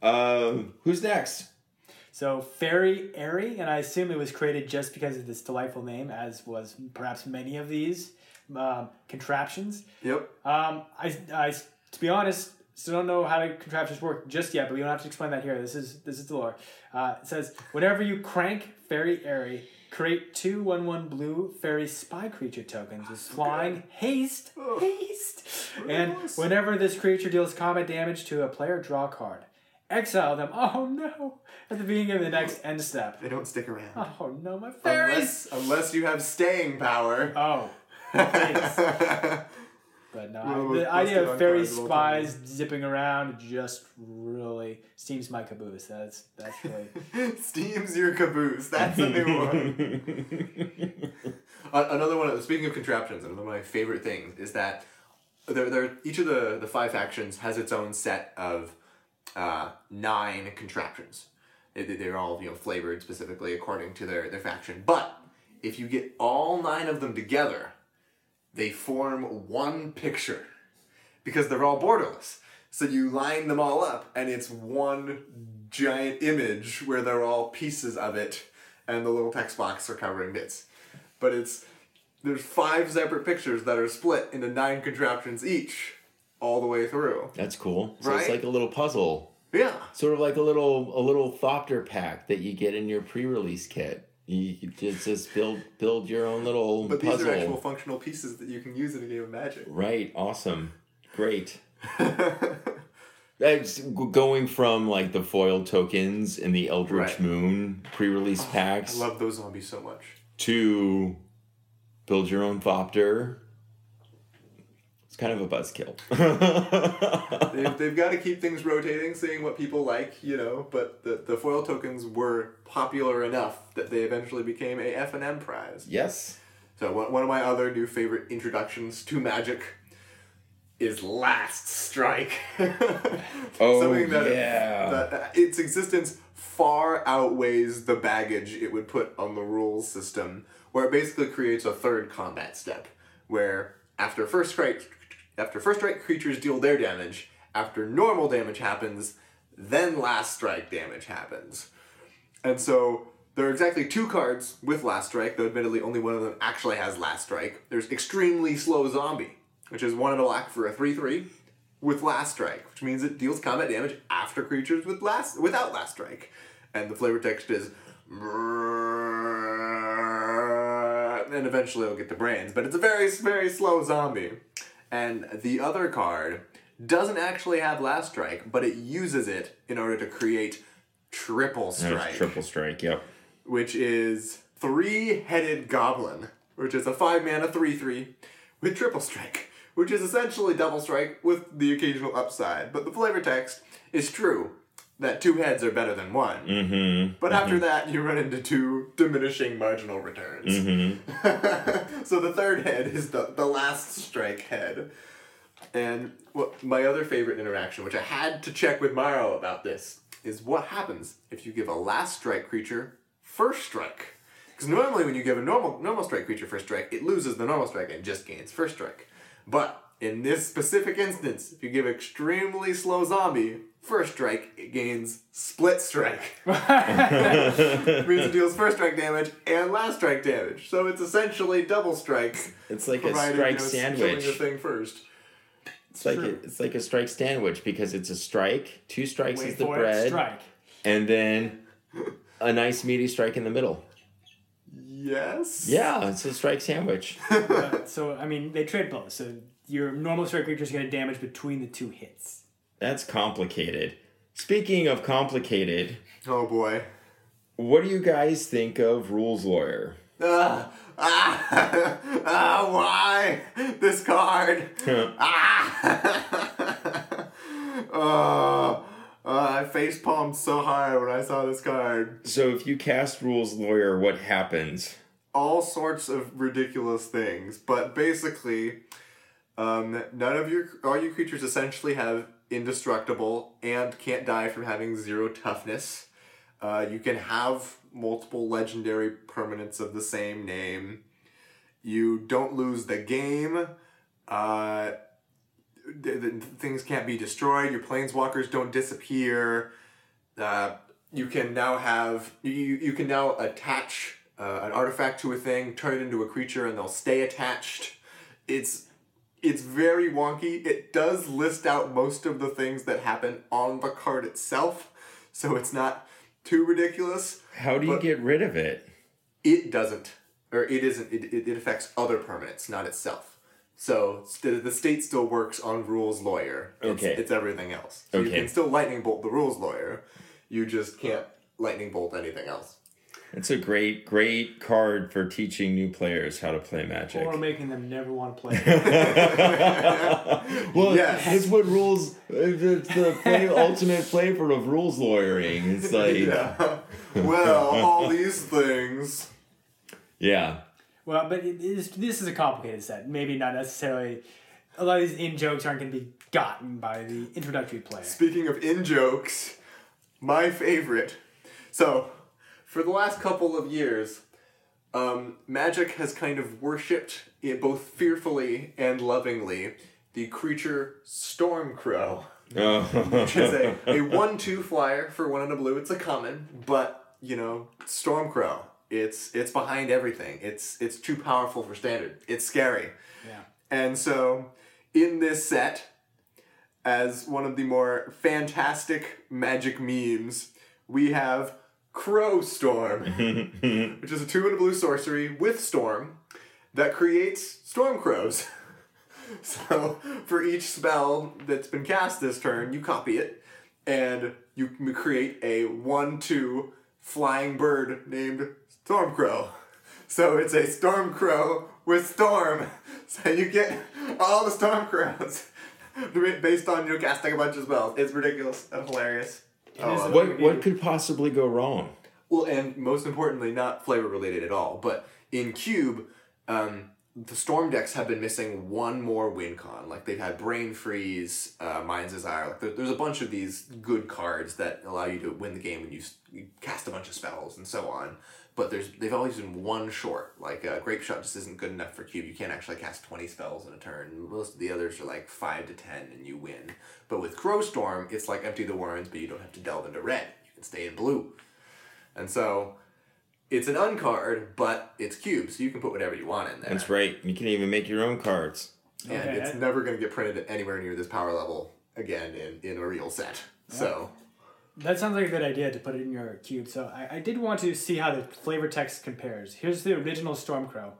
[SPEAKER 1] Um, who's next?
[SPEAKER 3] So Fairy Airy, and I assume it was created just because of this delightful name, as was perhaps many of these um, contraptions.
[SPEAKER 2] Yep.
[SPEAKER 3] Um, I, I, to be honest, still don't know how the contraptions work just yet, but we don't have to explain that here. This is this is the lore. Uh, it says whenever you crank Fairy Airy, create two one one blue fairy spy creature tokens with flying haste, haste, and whenever this creature deals combat damage to a player, draw a card. Exile them. Oh no! At the beginning of the next end step.
[SPEAKER 2] They don't stick around.
[SPEAKER 3] Oh no, my fairies!
[SPEAKER 2] Unless, unless you have staying power.
[SPEAKER 3] Oh. But no,
[SPEAKER 2] the
[SPEAKER 3] the idea of fairy spies zipping around just really steams my caboose. That's that's really
[SPEAKER 2] Steams your caboose. That's a new one. Uh, another one. Speaking of contraptions, another one of my favorite things is that there, there, each of the the five factions has its own set of uh, nine contraptions. They- they're all you know flavored specifically according to their their faction. But if you get all nine of them together, they form one picture because they're all borderless. So you line them all up, and it's one giant image where they're all pieces of it, and the little text box are covering bits. But it's there's five separate pictures that are split into nine contraptions each, all the way through.
[SPEAKER 1] That's cool. So it's like a little puzzle.
[SPEAKER 2] Yeah,
[SPEAKER 1] Sort of like a little a little Thopter pack that you get in your pre-release kit. You could just, build build your own little
[SPEAKER 2] but these
[SPEAKER 1] puzzle.
[SPEAKER 2] are actual functional pieces that you can use in a game of Magic.
[SPEAKER 1] Right. Awesome. Great. That's going from like the foil tokens in the Eldritch
[SPEAKER 2] Right.
[SPEAKER 1] Moon pre-release
[SPEAKER 2] oh,
[SPEAKER 1] packs I
[SPEAKER 2] love those zombies so much.
[SPEAKER 1] to build your own Thopter. It's kind of a buzzkill.
[SPEAKER 2] they've, they've got to keep things rotating, seeing what people like, you know. But the, the foil tokens were popular enough that they eventually became a F and M prize.
[SPEAKER 1] yes.
[SPEAKER 2] So one, one of my other new favorite introductions to Magic is Last Strike.
[SPEAKER 1] Oh,
[SPEAKER 2] that,
[SPEAKER 1] yeah.
[SPEAKER 2] that uh, its existence far outweighs the baggage it would put on the rules system, where it basically creates a third combat step, where after first strike, after first strike creatures deal their damage, after normal damage happens, then last strike damage happens. And so there are exactly two cards with Last Strike, though admittedly only one of them actually has Last Strike. There's Extremely Slow Zombie, which is one in a black for a 3 3 with Last Strike, which means it deals combat damage after creatures with last without Last Strike. And the flavor text is. And eventually it'll get the brains, but it's a very, very slow zombie. And the other card doesn't actually have Last Strike, but it uses it in order to create Triple Strike
[SPEAKER 1] triple strike. Yep.
[SPEAKER 2] which is three headed goblin, which is a five mana three three with triple strike, which is essentially double strike with the occasional upside. But the flavor text is true that two heads are better than one.
[SPEAKER 1] Mm-hmm.
[SPEAKER 2] But after that, you run into two diminishing marginal returns.
[SPEAKER 1] Mm-hmm.
[SPEAKER 2] so the third head is the, the last strike head. And what my other favorite interaction, which I had to check with Maro about this, is what happens if you give a last strike creature first strike. Because normally when you give a normal normal strike creature first strike, it loses the normal strike and just gains first strike. But in this specific instance, if you give extremely slow zombie first strike, it gains split strike. It means it deals first strike damage and last strike damage. So it's essentially double strike.
[SPEAKER 1] It's like a
[SPEAKER 2] provided,
[SPEAKER 1] strike
[SPEAKER 2] you know,
[SPEAKER 1] sandwich.
[SPEAKER 2] the thing first.
[SPEAKER 1] It's like a, it's like a strike sandwich because it's a strike. Two strikes
[SPEAKER 3] wait
[SPEAKER 1] is the
[SPEAKER 3] for it,
[SPEAKER 1] bread,
[SPEAKER 3] strike.
[SPEAKER 1] and then a nice meaty strike in the middle.
[SPEAKER 2] Yes.
[SPEAKER 1] Yeah, it's a strike sandwich.
[SPEAKER 3] Uh, so I mean, they trade blows. So your normal strike creature is going to damage between the two hits.
[SPEAKER 1] That's complicated. Speaking of complicated,
[SPEAKER 2] Oh boy.
[SPEAKER 1] what do you guys think of Rules Lawyer?
[SPEAKER 2] Ah, Ah, ah why this card? ah. oh, uh, I face palmed so hard when I saw this card.
[SPEAKER 1] So if you cast Rules Lawyer, what happens?
[SPEAKER 2] All sorts of ridiculous things, but basically, um, none of your all your creatures essentially have indestructible and can't die from having zero toughness. Uh, you can have multiple legendary permanents of the same name. You don't lose the game. Uh, th- th- things can't be destroyed. Your planeswalkers don't disappear. Uh, you can now have you you can now attach uh, an artifact to a thing, turn it into a creature, and they'll stay attached. It's it's very wonky. It does list out most of the things that happen on the card itself, so it's not too ridiculous.
[SPEAKER 1] How do you get rid of it?
[SPEAKER 2] It doesn't, or it isn't. It, it, it affects other permanents, not itself. So the state still works on rules lawyer. It's,
[SPEAKER 1] Okay.
[SPEAKER 2] it's everything else. So You can still lightning bolt the rules lawyer. You just can't lightning bolt anything else.
[SPEAKER 1] It's a great, great card for teaching new players how to play Magic.
[SPEAKER 3] Or making them never want to play.
[SPEAKER 1] well,
[SPEAKER 2] Yes.
[SPEAKER 1] that's what rules. It's the play, ultimate flavor of rules lawyering. It's like, yeah.
[SPEAKER 2] Yeah. well, all these things. Yeah.
[SPEAKER 3] Well, but it is, this is a complicated set. Maybe not necessarily. A lot of these in jokes aren't going to be gotten by the introductory player.
[SPEAKER 2] Speaking of in jokes, my favorite. So, for the last couple of years, um, Magic has kind of worshipped, it both fearfully and lovingly, the creature Stormcrow. which is a, a one two flyer for one and a blue. It's a common, but you know, Stormcrow. It's it's behind everything. It's it's too powerful for standard. It's scary.
[SPEAKER 3] Yeah.
[SPEAKER 2] And so in this set, as one of the more fantastic magic memes, we have Crow Storm, which is a two and a blue sorcery with Storm that creates Storm Crows. So for each spell that's been cast this turn, you copy it, and you create a one-two flying bird named Storm Crow. So it's a Storm Crow with Storm. So you get all the Storm Crows based on you casting a bunch of spells. It's ridiculous and hilarious. Oh,
[SPEAKER 3] is
[SPEAKER 2] I
[SPEAKER 3] a-
[SPEAKER 2] love it.
[SPEAKER 1] what what could possibly go wrong?
[SPEAKER 2] Well, and most importantly, not flavor related at all, but in Cube, um, the Storm decks have been missing one more win con. Like they've had Brain Freeze, uh, Mind's Desire. Like there, there's a bunch of these good cards that allow you to win the game when you, you cast a bunch of spells and so on. But there's they've always been one short. Like uh, Grape Shot just isn't good enough for Cube. You can't actually cast twenty spells in a turn. Most of the others are like five to ten, and you win. But with Crow Storm, it's like Empty the Warrens, but you don't have to delve into red. You can stay in blue. And so it's an uncard, but it's cube, so you can put whatever you want in there.
[SPEAKER 1] That's right. You can even make your own cards.
[SPEAKER 2] And
[SPEAKER 3] Okay.
[SPEAKER 2] it's never going to get printed anywhere near this power level again in, in a real set. So
[SPEAKER 3] That sounds like a good idea to put it in your cube. So I, I did want to see how the flavor text compares. Here's the original Stormcrow.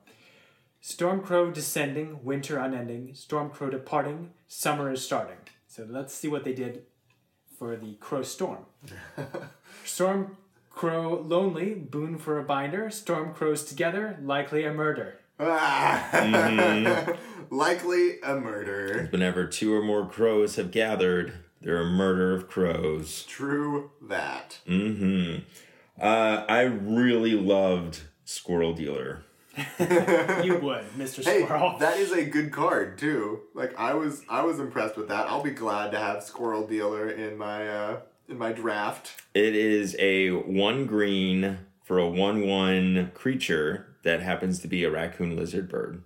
[SPEAKER 3] Stormcrow descending, winter unending. Stormcrow departing, summer is starting. So let's see what they did for the Crow Storm. Stormcrow lonely, boon for a binder. Stormcrows together, likely a murder.
[SPEAKER 2] Ah. likely a murder.
[SPEAKER 1] Whenever two or more crows have gathered, they're a murder of crows.
[SPEAKER 2] True that.
[SPEAKER 1] Mm-hmm. Uh, I really loved Squirrel Dealer.
[SPEAKER 3] You would, Mr.
[SPEAKER 2] Hey,
[SPEAKER 3] Squirrel.
[SPEAKER 2] that is a good card too. Like I was, I was impressed with that. I'll be glad to have Squirrel Dealer in my uh, in my draft.
[SPEAKER 1] It is a one green for a one one creature that happens to be a raccoon lizard bird.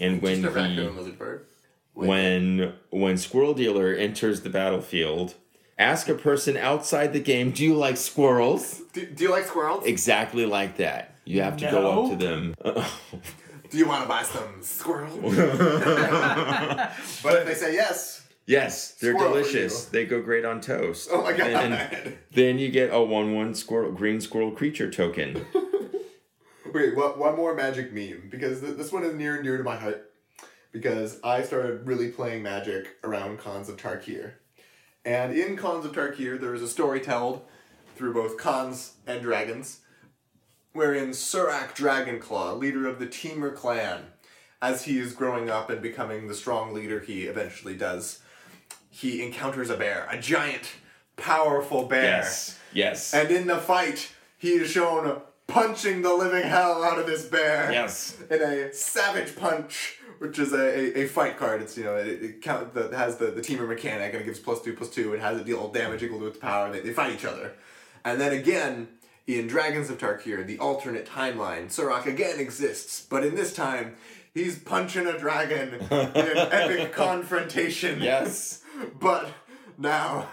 [SPEAKER 1] And when
[SPEAKER 2] Just a
[SPEAKER 1] he
[SPEAKER 2] raccoon lizard bird. Wait,
[SPEAKER 1] when when Squirrel Dealer enters the battlefield, ask a person outside the game, "Do you like squirrels?"
[SPEAKER 2] do, do you like squirrels?
[SPEAKER 1] Exactly like that. You have to go up to them.
[SPEAKER 2] Do you want to buy some squirrels? but if they say yes,
[SPEAKER 1] yes, they're
[SPEAKER 2] Squirrel
[SPEAKER 1] delicious. They go great on toast.
[SPEAKER 2] oh my god.
[SPEAKER 1] And then you get a one-one squirrel, green squirrel creature token.
[SPEAKER 2] Wait, what, one more magic meme because th- this one is near and dear to my heart because I started really playing magic around Khans of Tarkir. And in Khans of Tarkir, there is a story told through both Khans and dragons wherein Surrak Dragonclaw, leader of the Temur clan, as he is growing up and becoming the strong leader he eventually does, he encounters a bear, a giant, powerful bear.
[SPEAKER 1] Yes. Yes.
[SPEAKER 2] And in the fight, he is shown punching the living hell out of this bear.
[SPEAKER 1] yes.
[SPEAKER 2] In a savage punch, which is a, a, a fight card. It's you know it, it count the, has the, the Temur mechanic and it gives plus two plus two. It has a deal damage equal to its power. And they, they fight each other, and then again in Dragons of Tarkir, the alternate timeline, Surrak again exists, but in this time. He's punching a dragon in an epic confrontation.
[SPEAKER 1] Yes.
[SPEAKER 2] But now,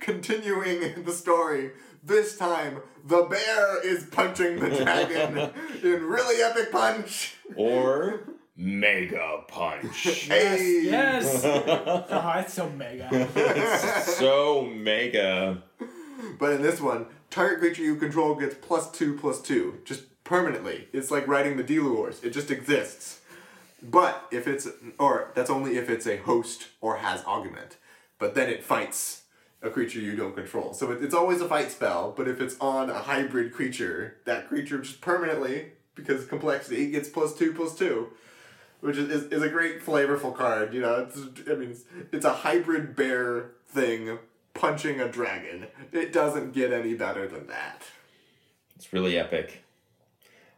[SPEAKER 2] continuing the story, this time the bear is punching the dragon in really epic punch.
[SPEAKER 1] Or Mega Punch.
[SPEAKER 2] Hey!
[SPEAKER 3] Yes. oh, it's so mega.
[SPEAKER 1] so mega.
[SPEAKER 2] But in this one, target creature you control gets plus two plus two, just permanently. It's like writing the Dealer Wars. It just exists. But if it's, or that's only if it's a host or has augment. But then it fights a creature you don't control. So it, it's always a fight spell, but if it's on a hybrid creature, that creature just permanently, because complexity, gets plus two plus two. Which is, is, is a great flavorful card, you know. It's I mean it's, it's a hybrid bear thing punching a dragon. It doesn't get any better than that.
[SPEAKER 1] It's really epic.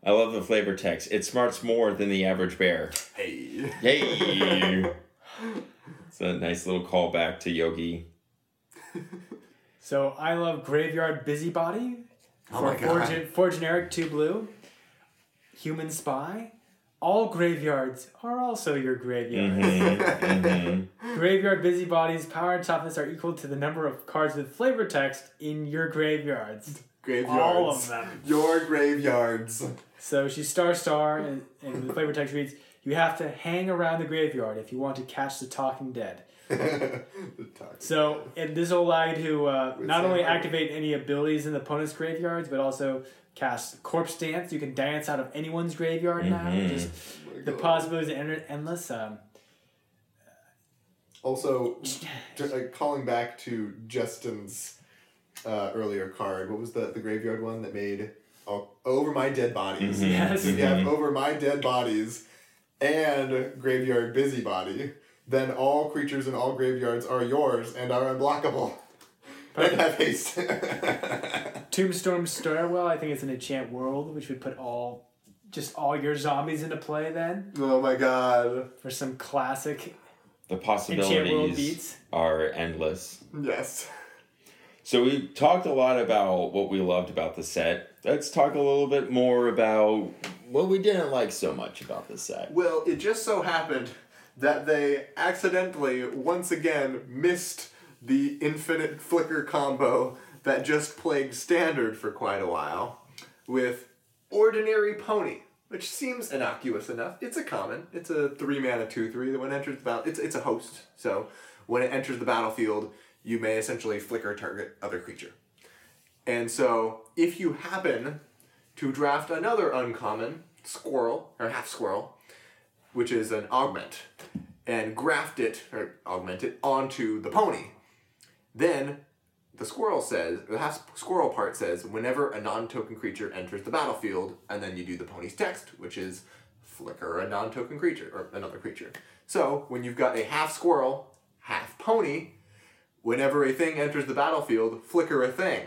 [SPEAKER 1] I love the flavor text. It smarts more than the average bear.
[SPEAKER 2] Hey.
[SPEAKER 1] Hey! it's a nice little callback to Yogi.
[SPEAKER 3] So I love Graveyard Busybody
[SPEAKER 2] Oh
[SPEAKER 3] for,
[SPEAKER 2] my
[SPEAKER 3] for,
[SPEAKER 2] God.
[SPEAKER 3] gen- for generic two blue. Human Spy. All graveyards are also your graveyard.
[SPEAKER 1] Mm-hmm.
[SPEAKER 3] Graveyard Busybodies power and toughness are equal to the number of cards with flavor text in your graveyards.
[SPEAKER 2] Graveyards.
[SPEAKER 3] All of them.
[SPEAKER 2] Your graveyards.
[SPEAKER 3] So she's star star, and, and the flavor text reads: You have to hang around the graveyard if you want to catch the talking dead. So and this will allow you to uh, not only activate any abilities in the opponent's graveyards, but also cast Corpse Dance. You can dance out of anyone's graveyard now. Just the possibilities are endless. Um,
[SPEAKER 2] Also, just, like, calling back to Justin's uh, earlier card, what was the, the graveyard one that made oh, Over My Dead Bodies?
[SPEAKER 3] Yes.
[SPEAKER 2] If you have Over My Dead Bodies and Graveyard Busybody, then all creatures in all graveyards are yours and are unblockable. And have haste.
[SPEAKER 3] Tombstone Stairwell, I think it's an enchant world, which would put all just all your zombies into play then
[SPEAKER 2] oh my god.
[SPEAKER 3] for some classic
[SPEAKER 1] The
[SPEAKER 3] enchant world
[SPEAKER 1] possibilities
[SPEAKER 3] beats.
[SPEAKER 1] are endless.
[SPEAKER 2] Yes.
[SPEAKER 1] So we talked a lot about what we loved about the set. Let's talk a little bit more about what we didn't like so much about the set.
[SPEAKER 2] Well, it just so happened that they accidentally, once again, missed the infinite flicker combo that just plagued Standard for quite a while with Ordinary Pony, which seems innocuous enough. It's a common. It's a three mana two three that when it enters the battle, it's it's a host. So when it enters the battlefield, you may essentially flicker target other creature. And so if you happen to draft another uncommon squirrel or half squirrel, which is an augment, and graft it or augment it onto the pony, then the squirrel says the half squirrel part says whenever a non-token creature enters the battlefield, and then you do the pony's text, which is flicker a non-token creature or another creature. So when you've got a half squirrel, half pony, whenever a thing enters the battlefield, flicker a thing.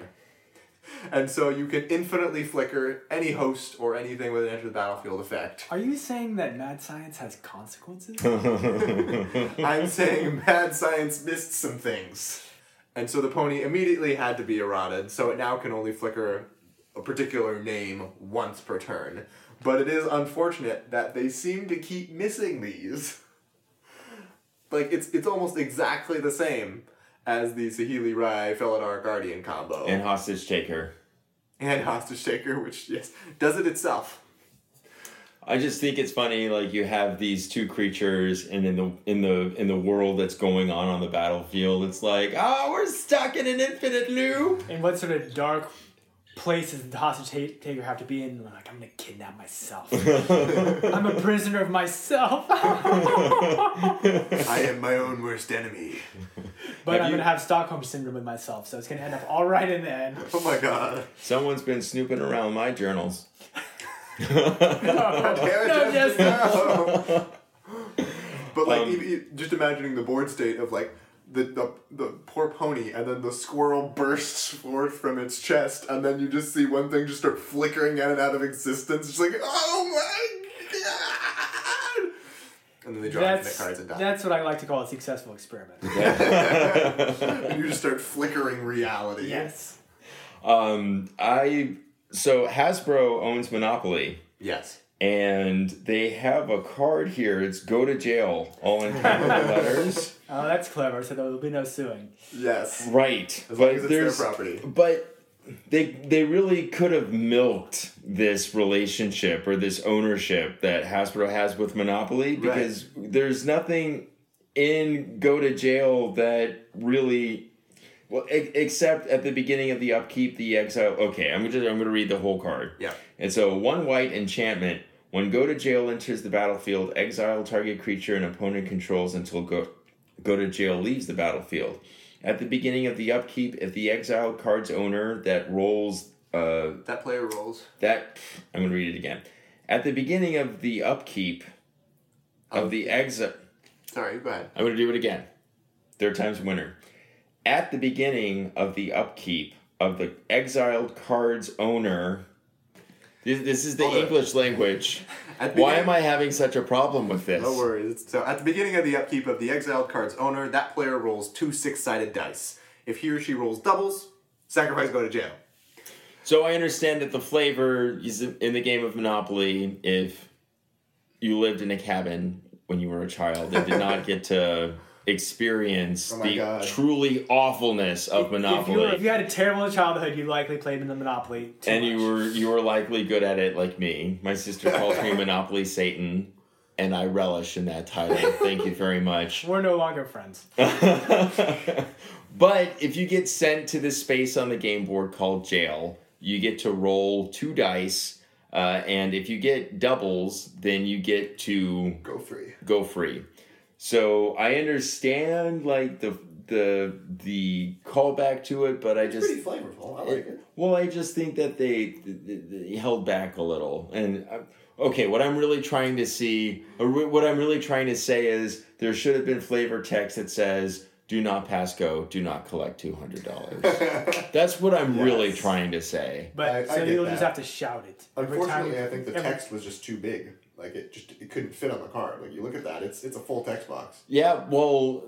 [SPEAKER 2] And so you can infinitely flicker any host or anything with an enter the battlefield effect.
[SPEAKER 3] Are you saying that mad science has consequences?
[SPEAKER 2] I'm saying mad science missed some things. And so the pony immediately had to be eroded, so it now can only flicker a particular name once per turn. But it is unfortunate that they seem to keep missing these. Like it's it's almost exactly the same as the Saheeli Rai Felidar Guardian combo.
[SPEAKER 1] And hostage taker.
[SPEAKER 2] and Hostage Taker, which yes, does it itself.
[SPEAKER 1] I just think it's funny, like you have these two creatures, and in the in the in the world that's going on on the battlefield, it's like, oh, we're stuck in an infinite loop.
[SPEAKER 3] And what sort of dark places the hostage ta- taker have to be in. I'm like, I'm gonna kidnap myself. I'm a prisoner of myself.
[SPEAKER 2] I am my own worst enemy.
[SPEAKER 3] but
[SPEAKER 1] Have
[SPEAKER 3] I'm
[SPEAKER 1] you-
[SPEAKER 3] gonna have Stockholm syndrome with myself, so it's gonna end up all right in the end.
[SPEAKER 2] Oh my god.
[SPEAKER 1] Someone's been snooping around my journals.
[SPEAKER 2] Damn
[SPEAKER 3] No,
[SPEAKER 2] Justin,
[SPEAKER 3] just-
[SPEAKER 2] no. But like,
[SPEAKER 1] Um,
[SPEAKER 2] e- e- just imagining the board state of like the, the the poor pony, and then the squirrel bursts forth from its chest, and then you just see one thing just start flickering in and out of existence. It's like, oh my god! And then they draw infinite
[SPEAKER 3] That's
[SPEAKER 2] cards and die.
[SPEAKER 3] that's what I like to call a successful experiment.
[SPEAKER 2] and you just start flickering reality.
[SPEAKER 3] yes.
[SPEAKER 1] Um, I so Hasbro owns Monopoly,
[SPEAKER 2] Yes.
[SPEAKER 1] and they have a card here. It's "Go to Jail," all in capital letters.
[SPEAKER 3] Oh, that's clever. So there will be no suing.
[SPEAKER 2] Yes.
[SPEAKER 1] Right,
[SPEAKER 2] As long
[SPEAKER 1] but
[SPEAKER 2] as it's their
[SPEAKER 1] there's
[SPEAKER 2] property.
[SPEAKER 1] but they they really could have milked this relationship or this ownership that Hasbro has with Monopoly because there's nothing in Go to Jail that really well e- except at the beginning of the upkeep the exile okay I'm just I'm going to read the whole card
[SPEAKER 2] Yeah.
[SPEAKER 1] and so one white enchantment when Go to Jail enters the battlefield exile target creature an opponent controls until go Go to Jail leaves the battlefield at the beginning of the upkeep, if the exiled card's owner that rolls uh,
[SPEAKER 2] That player rolls.
[SPEAKER 1] that I'm gonna read it again. At the beginning of the upkeep of the exile,
[SPEAKER 2] Sorry, go ahead.
[SPEAKER 1] I'm gonna do it again. Third time's winner. At the beginning of the upkeep of the exiled card's owner. This, this is the
[SPEAKER 2] Hold on.
[SPEAKER 1] English language. Why am I having such a problem with this?
[SPEAKER 2] No worries. So at the beginning of the upkeep of the exiled card's owner, that player rolls two six-sided dice. If he or she rolls doubles, sacrifice go to jail.
[SPEAKER 1] So I understand that the flavor is in the game of Monopoly. If you lived in a cabin when you were a child and did not get to experience
[SPEAKER 2] Oh
[SPEAKER 1] the
[SPEAKER 2] God.
[SPEAKER 1] truly awfulness of
[SPEAKER 3] If you, were,
[SPEAKER 1] Monopoly,
[SPEAKER 3] if you had a terrible childhood, you likely played in the Monopoly. Too
[SPEAKER 1] and
[SPEAKER 3] much.
[SPEAKER 1] you were you were likely good at it like me. My sister calls me Monopoly Satan, and I relish in that title. Thank you very much.
[SPEAKER 3] We're no longer friends.
[SPEAKER 1] but if you get sent to this space on the game board called jail, you get to roll two dice, uh, and if you get doubles, then you get to
[SPEAKER 2] Go free.
[SPEAKER 1] go free. So I understand like the the the callback to it, but I just
[SPEAKER 2] Pretty flavorful. I like it.
[SPEAKER 1] well, I just think that they, they, they held back a little. And uh, okay, what I'm really trying to see, or what I'm really trying to say is, there should have been flavor text that says, "Do not pass go. Do not collect two hundred dollars." That's what I'm really trying to say.
[SPEAKER 3] But
[SPEAKER 2] I- I
[SPEAKER 3] so
[SPEAKER 2] get
[SPEAKER 3] you'll
[SPEAKER 2] that.
[SPEAKER 3] just have to shout it. Every time-
[SPEAKER 2] Unfortunately, I think the
[SPEAKER 3] every-
[SPEAKER 2] text was just too big. Like it just it couldn't fit on the card. Like you look at that, it's it's a full text box.
[SPEAKER 1] Yeah, well,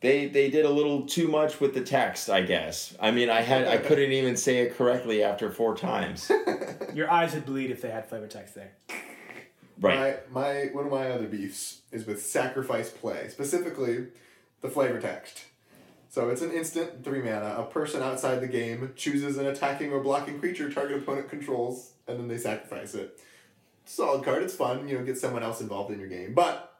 [SPEAKER 1] they they did a little too much with the text, I guess. I mean, I had I couldn't even say it correctly after four times.
[SPEAKER 3] Your eyes would bleed if they had flavor text there.
[SPEAKER 1] Right.
[SPEAKER 2] My my one of my other beefs is with sacrifice play, specifically the flavor text. So it's an instant three mana. A person outside the game chooses an attacking or blocking creature target opponent controls, and then they sacrifice it. Solid card. It's fun. You know, get someone else involved in your game. But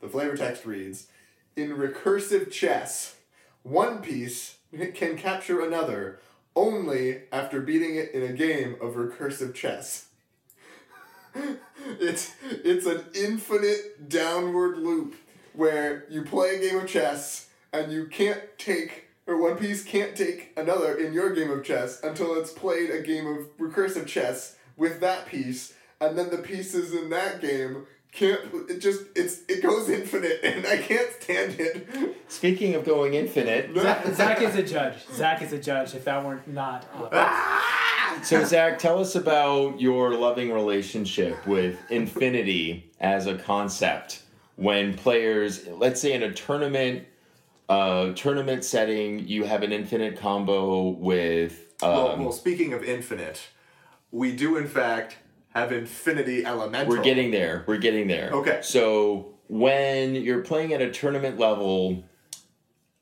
[SPEAKER 2] the flavor text reads: In recursive chess, one piece can capture another only after beating it in a game of recursive chess. it's it's an infinite downward loop where you play a game of chess and you can't take or one piece can't take another in your game of chess until it's played a game of recursive chess with that piece and then the pieces in that game can't it just it's it goes infinite and I can't stand it.
[SPEAKER 1] Speaking of going infinite,
[SPEAKER 3] Zach, Zach is a judge. Zach is a judge. If that weren't not obvious.
[SPEAKER 1] So, Zach, tell us about your loving relationship with infinity as a concept. When players, let's say in a tournament, uh, tournament setting, you have an infinite combo with. Um,
[SPEAKER 2] well, well, speaking of infinite, we do in fact have infinity elemental.
[SPEAKER 1] we're getting there. We're getting there.
[SPEAKER 2] Okay.
[SPEAKER 1] So when you're playing at a tournament level,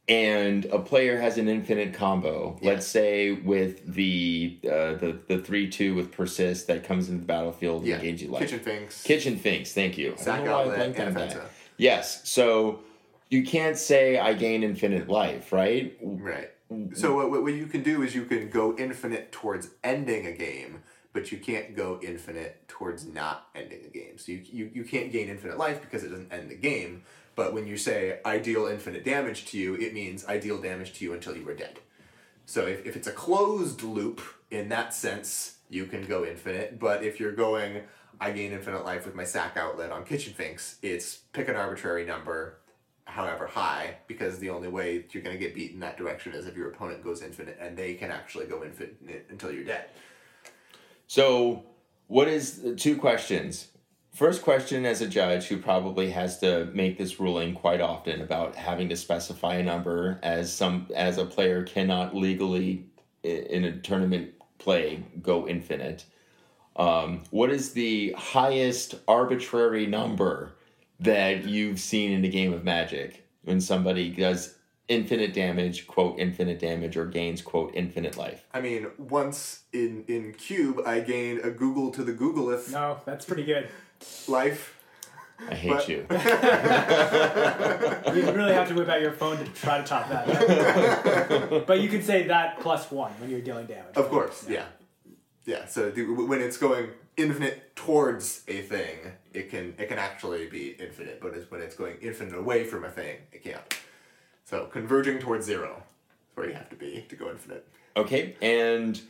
[SPEAKER 1] and a player has an infinite combo, let's say with the uh, the the three two with persist that comes into the battlefield
[SPEAKER 2] yeah.
[SPEAKER 1] and engage you like
[SPEAKER 2] Kitchen Finks.
[SPEAKER 1] Kitchen Finks, thank you. I
[SPEAKER 2] Sack
[SPEAKER 1] don't know why I
[SPEAKER 2] outlet, and
[SPEAKER 1] that. Yes, so you can't say I gain infinite life, right?
[SPEAKER 2] Right. So what, what you can do is you can go infinite towards ending a game, but you can't go infinite towards not ending a game. So you, you, you can't gain infinite life because it doesn't end the game. But when you say I deal infinite damage to you, it means I deal damage to you until you are dead. So if, if it's a closed loop in that sense, you can go infinite. But if you're going, I gain infinite life with my sack outlet on Kitchen Finks, it's pick an arbitrary number, however high, because the only way you're going to get beat in that direction is if your opponent goes infinite and they can actually go infinite until you're dead.
[SPEAKER 1] So, what is two questions? First question as a judge who probably has to make this ruling quite often about having to specify a number as some as a player cannot legally in a tournament play go infinite. Um, what is the highest arbitrary number that you've seen in a game of Magic when somebody does infinite damage, quote infinite damage, or gains quote infinite life?
[SPEAKER 2] I mean, once in, in Cube, I gained a googol to the googolth
[SPEAKER 3] No, that's pretty good.
[SPEAKER 2] life.
[SPEAKER 1] I hate
[SPEAKER 2] But-
[SPEAKER 1] you.
[SPEAKER 3] You really have to whip out your phone to try to top that. but you could say that plus one when you're dealing damage.
[SPEAKER 2] Of course, yeah. Yeah, so when it's going infinite towards a thing, it can it can actually be infinite, but it's when it's going infinite away from a thing, it can't. So converging towards zero is where you have to be to go infinite.
[SPEAKER 1] Okay, and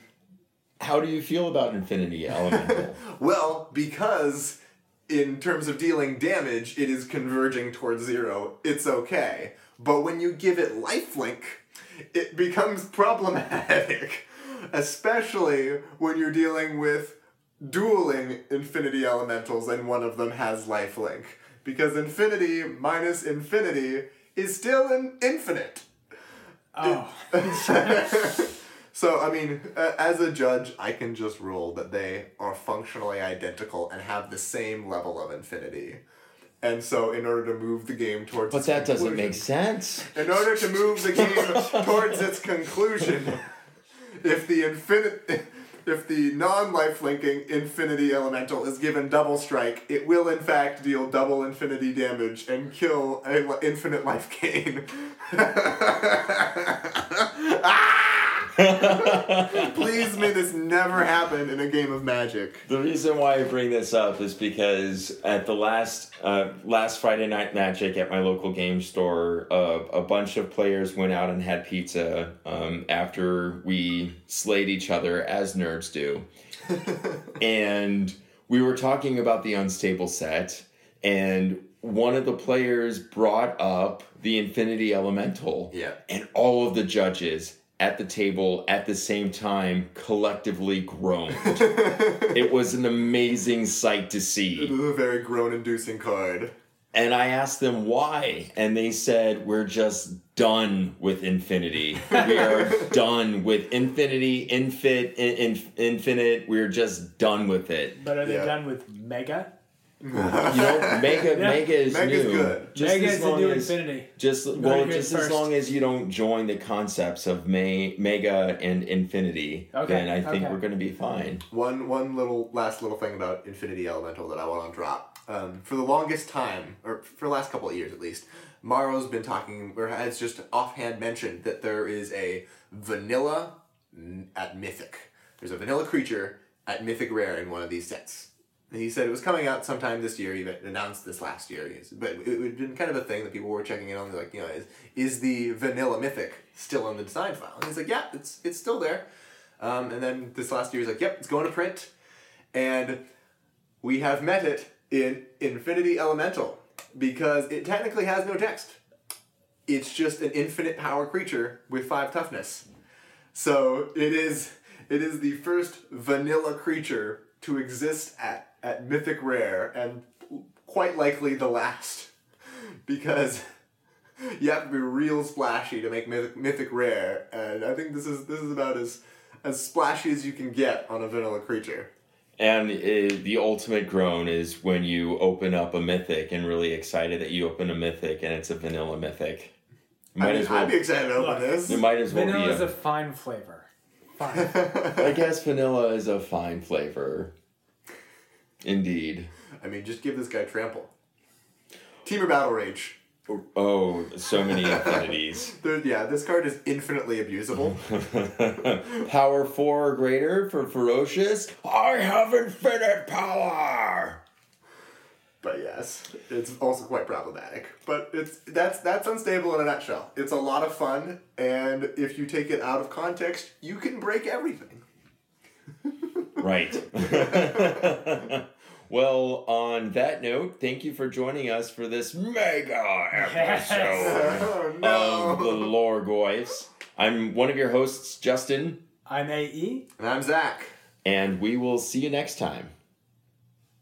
[SPEAKER 1] how do you feel about Infinity Elemental?
[SPEAKER 2] Well, because in terms of dealing damage, it is converging towards zero, it's okay. But when you give it lifelink, it becomes problematic. Especially when you're dealing with dueling infinity elementals and one of them has lifelink. Because infinity minus infinity is still an infinite.
[SPEAKER 3] Oh,
[SPEAKER 2] So, I mean, uh, as a judge, I can just rule that they are functionally identical and have the same level of infinity. And so, in order to move the game towards
[SPEAKER 1] but
[SPEAKER 2] its
[SPEAKER 1] that doesn't make sense.
[SPEAKER 2] In order to move the game towards its conclusion, if the infinite, if the non-life linking infinity elemental is given double strike, it will in fact deal double infinity damage and kill a infinite life gain. Ah! Please may this never happen in a game of Magic.
[SPEAKER 1] The reason why I bring this up is because at the last uh, last Friday night Magic at my local game store, uh, a bunch of players went out and had pizza um, after we slayed each other as nerds do, and we were talking about the unstable set, and one of the players brought up the Infinity Elemental,
[SPEAKER 2] Yeah.
[SPEAKER 1] and all of the judges at the table at the same time collectively groaned. it was an amazing sight to
[SPEAKER 2] This
[SPEAKER 1] see.
[SPEAKER 2] is a very groan-inducing card.
[SPEAKER 1] And I asked them why, and they said, We're just done with infinity. We are done with infinity, infit, in, in, infinite. We're just done with it.
[SPEAKER 3] but are they
[SPEAKER 2] Yeah.
[SPEAKER 3] done with Mega?
[SPEAKER 1] You know, Mega,
[SPEAKER 3] Yeah.
[SPEAKER 1] Mega is
[SPEAKER 2] Mega's
[SPEAKER 1] new.
[SPEAKER 2] good.
[SPEAKER 1] Just
[SPEAKER 3] Mega
[SPEAKER 1] as
[SPEAKER 3] is the
[SPEAKER 1] long
[SPEAKER 3] new
[SPEAKER 1] as-
[SPEAKER 3] Infinity.
[SPEAKER 1] Just well,
[SPEAKER 3] hear it
[SPEAKER 1] just as long as you don't join the concepts of May, Mega and Infinity,
[SPEAKER 3] Okay,
[SPEAKER 1] then I think
[SPEAKER 3] okay.
[SPEAKER 1] we're going to be fine.
[SPEAKER 2] One one little last little thing about Infinity Elemental that I want to drop. Um, for the longest time, or for the last couple of years at least, Maro's been talking or has just offhand mentioned that there is a vanilla at Mythic. There's a vanilla creature at Mythic Rare in one of these sets. He said it was coming out sometime this year. He announced this last year. But it had been kind of a thing that people were checking in on. They're like, you know, is, is the vanilla Mythic still in the design file? And he's like, yeah, it's it's still there. Um, and then this last year, he's like, yep, it's going to print. And we have met it in Infinity Elemental because it technically has no text. It's just an infinite power creature with five toughness. So it is it is the first vanilla creature to exist at, at Mythic Rare and quite likely the last. Because you have to be real splashy to make Mythic, Mythic Rare, and I think this is this is about as as splashy as you can get on a vanilla creature.
[SPEAKER 1] And uh, the ultimate groan is when you open up a mythic and really excited that you open a mythic and it's a vanilla mythic. Might
[SPEAKER 2] I mean,
[SPEAKER 1] as well.
[SPEAKER 2] I'd be excited to open this.
[SPEAKER 1] It might as well
[SPEAKER 3] Vanilla
[SPEAKER 1] be.
[SPEAKER 3] is a
[SPEAKER 1] A,
[SPEAKER 3] fine flavor. Fine.
[SPEAKER 1] I guess vanilla is a fine flavor. Indeed.
[SPEAKER 2] I mean, just give this guy trample. Temur Battle Rage.
[SPEAKER 1] Oh, so many infinities.
[SPEAKER 2] Yeah, this card is infinitely abusable.
[SPEAKER 1] power four or greater for ferocious. I have infinite power.
[SPEAKER 2] But yes, it's also quite problematic. But it's that's that's unstable in a nutshell. It's a lot of fun, and if you take it out of context, you can break everything.
[SPEAKER 1] Right. well, on that note, thank you for joining us for this mega episode
[SPEAKER 2] Oh no!
[SPEAKER 1] of the Loregoyfs. I'm one of your hosts, Justin,
[SPEAKER 3] I'm E. AE.
[SPEAKER 2] and I'm Zach.
[SPEAKER 1] and we will see you next time.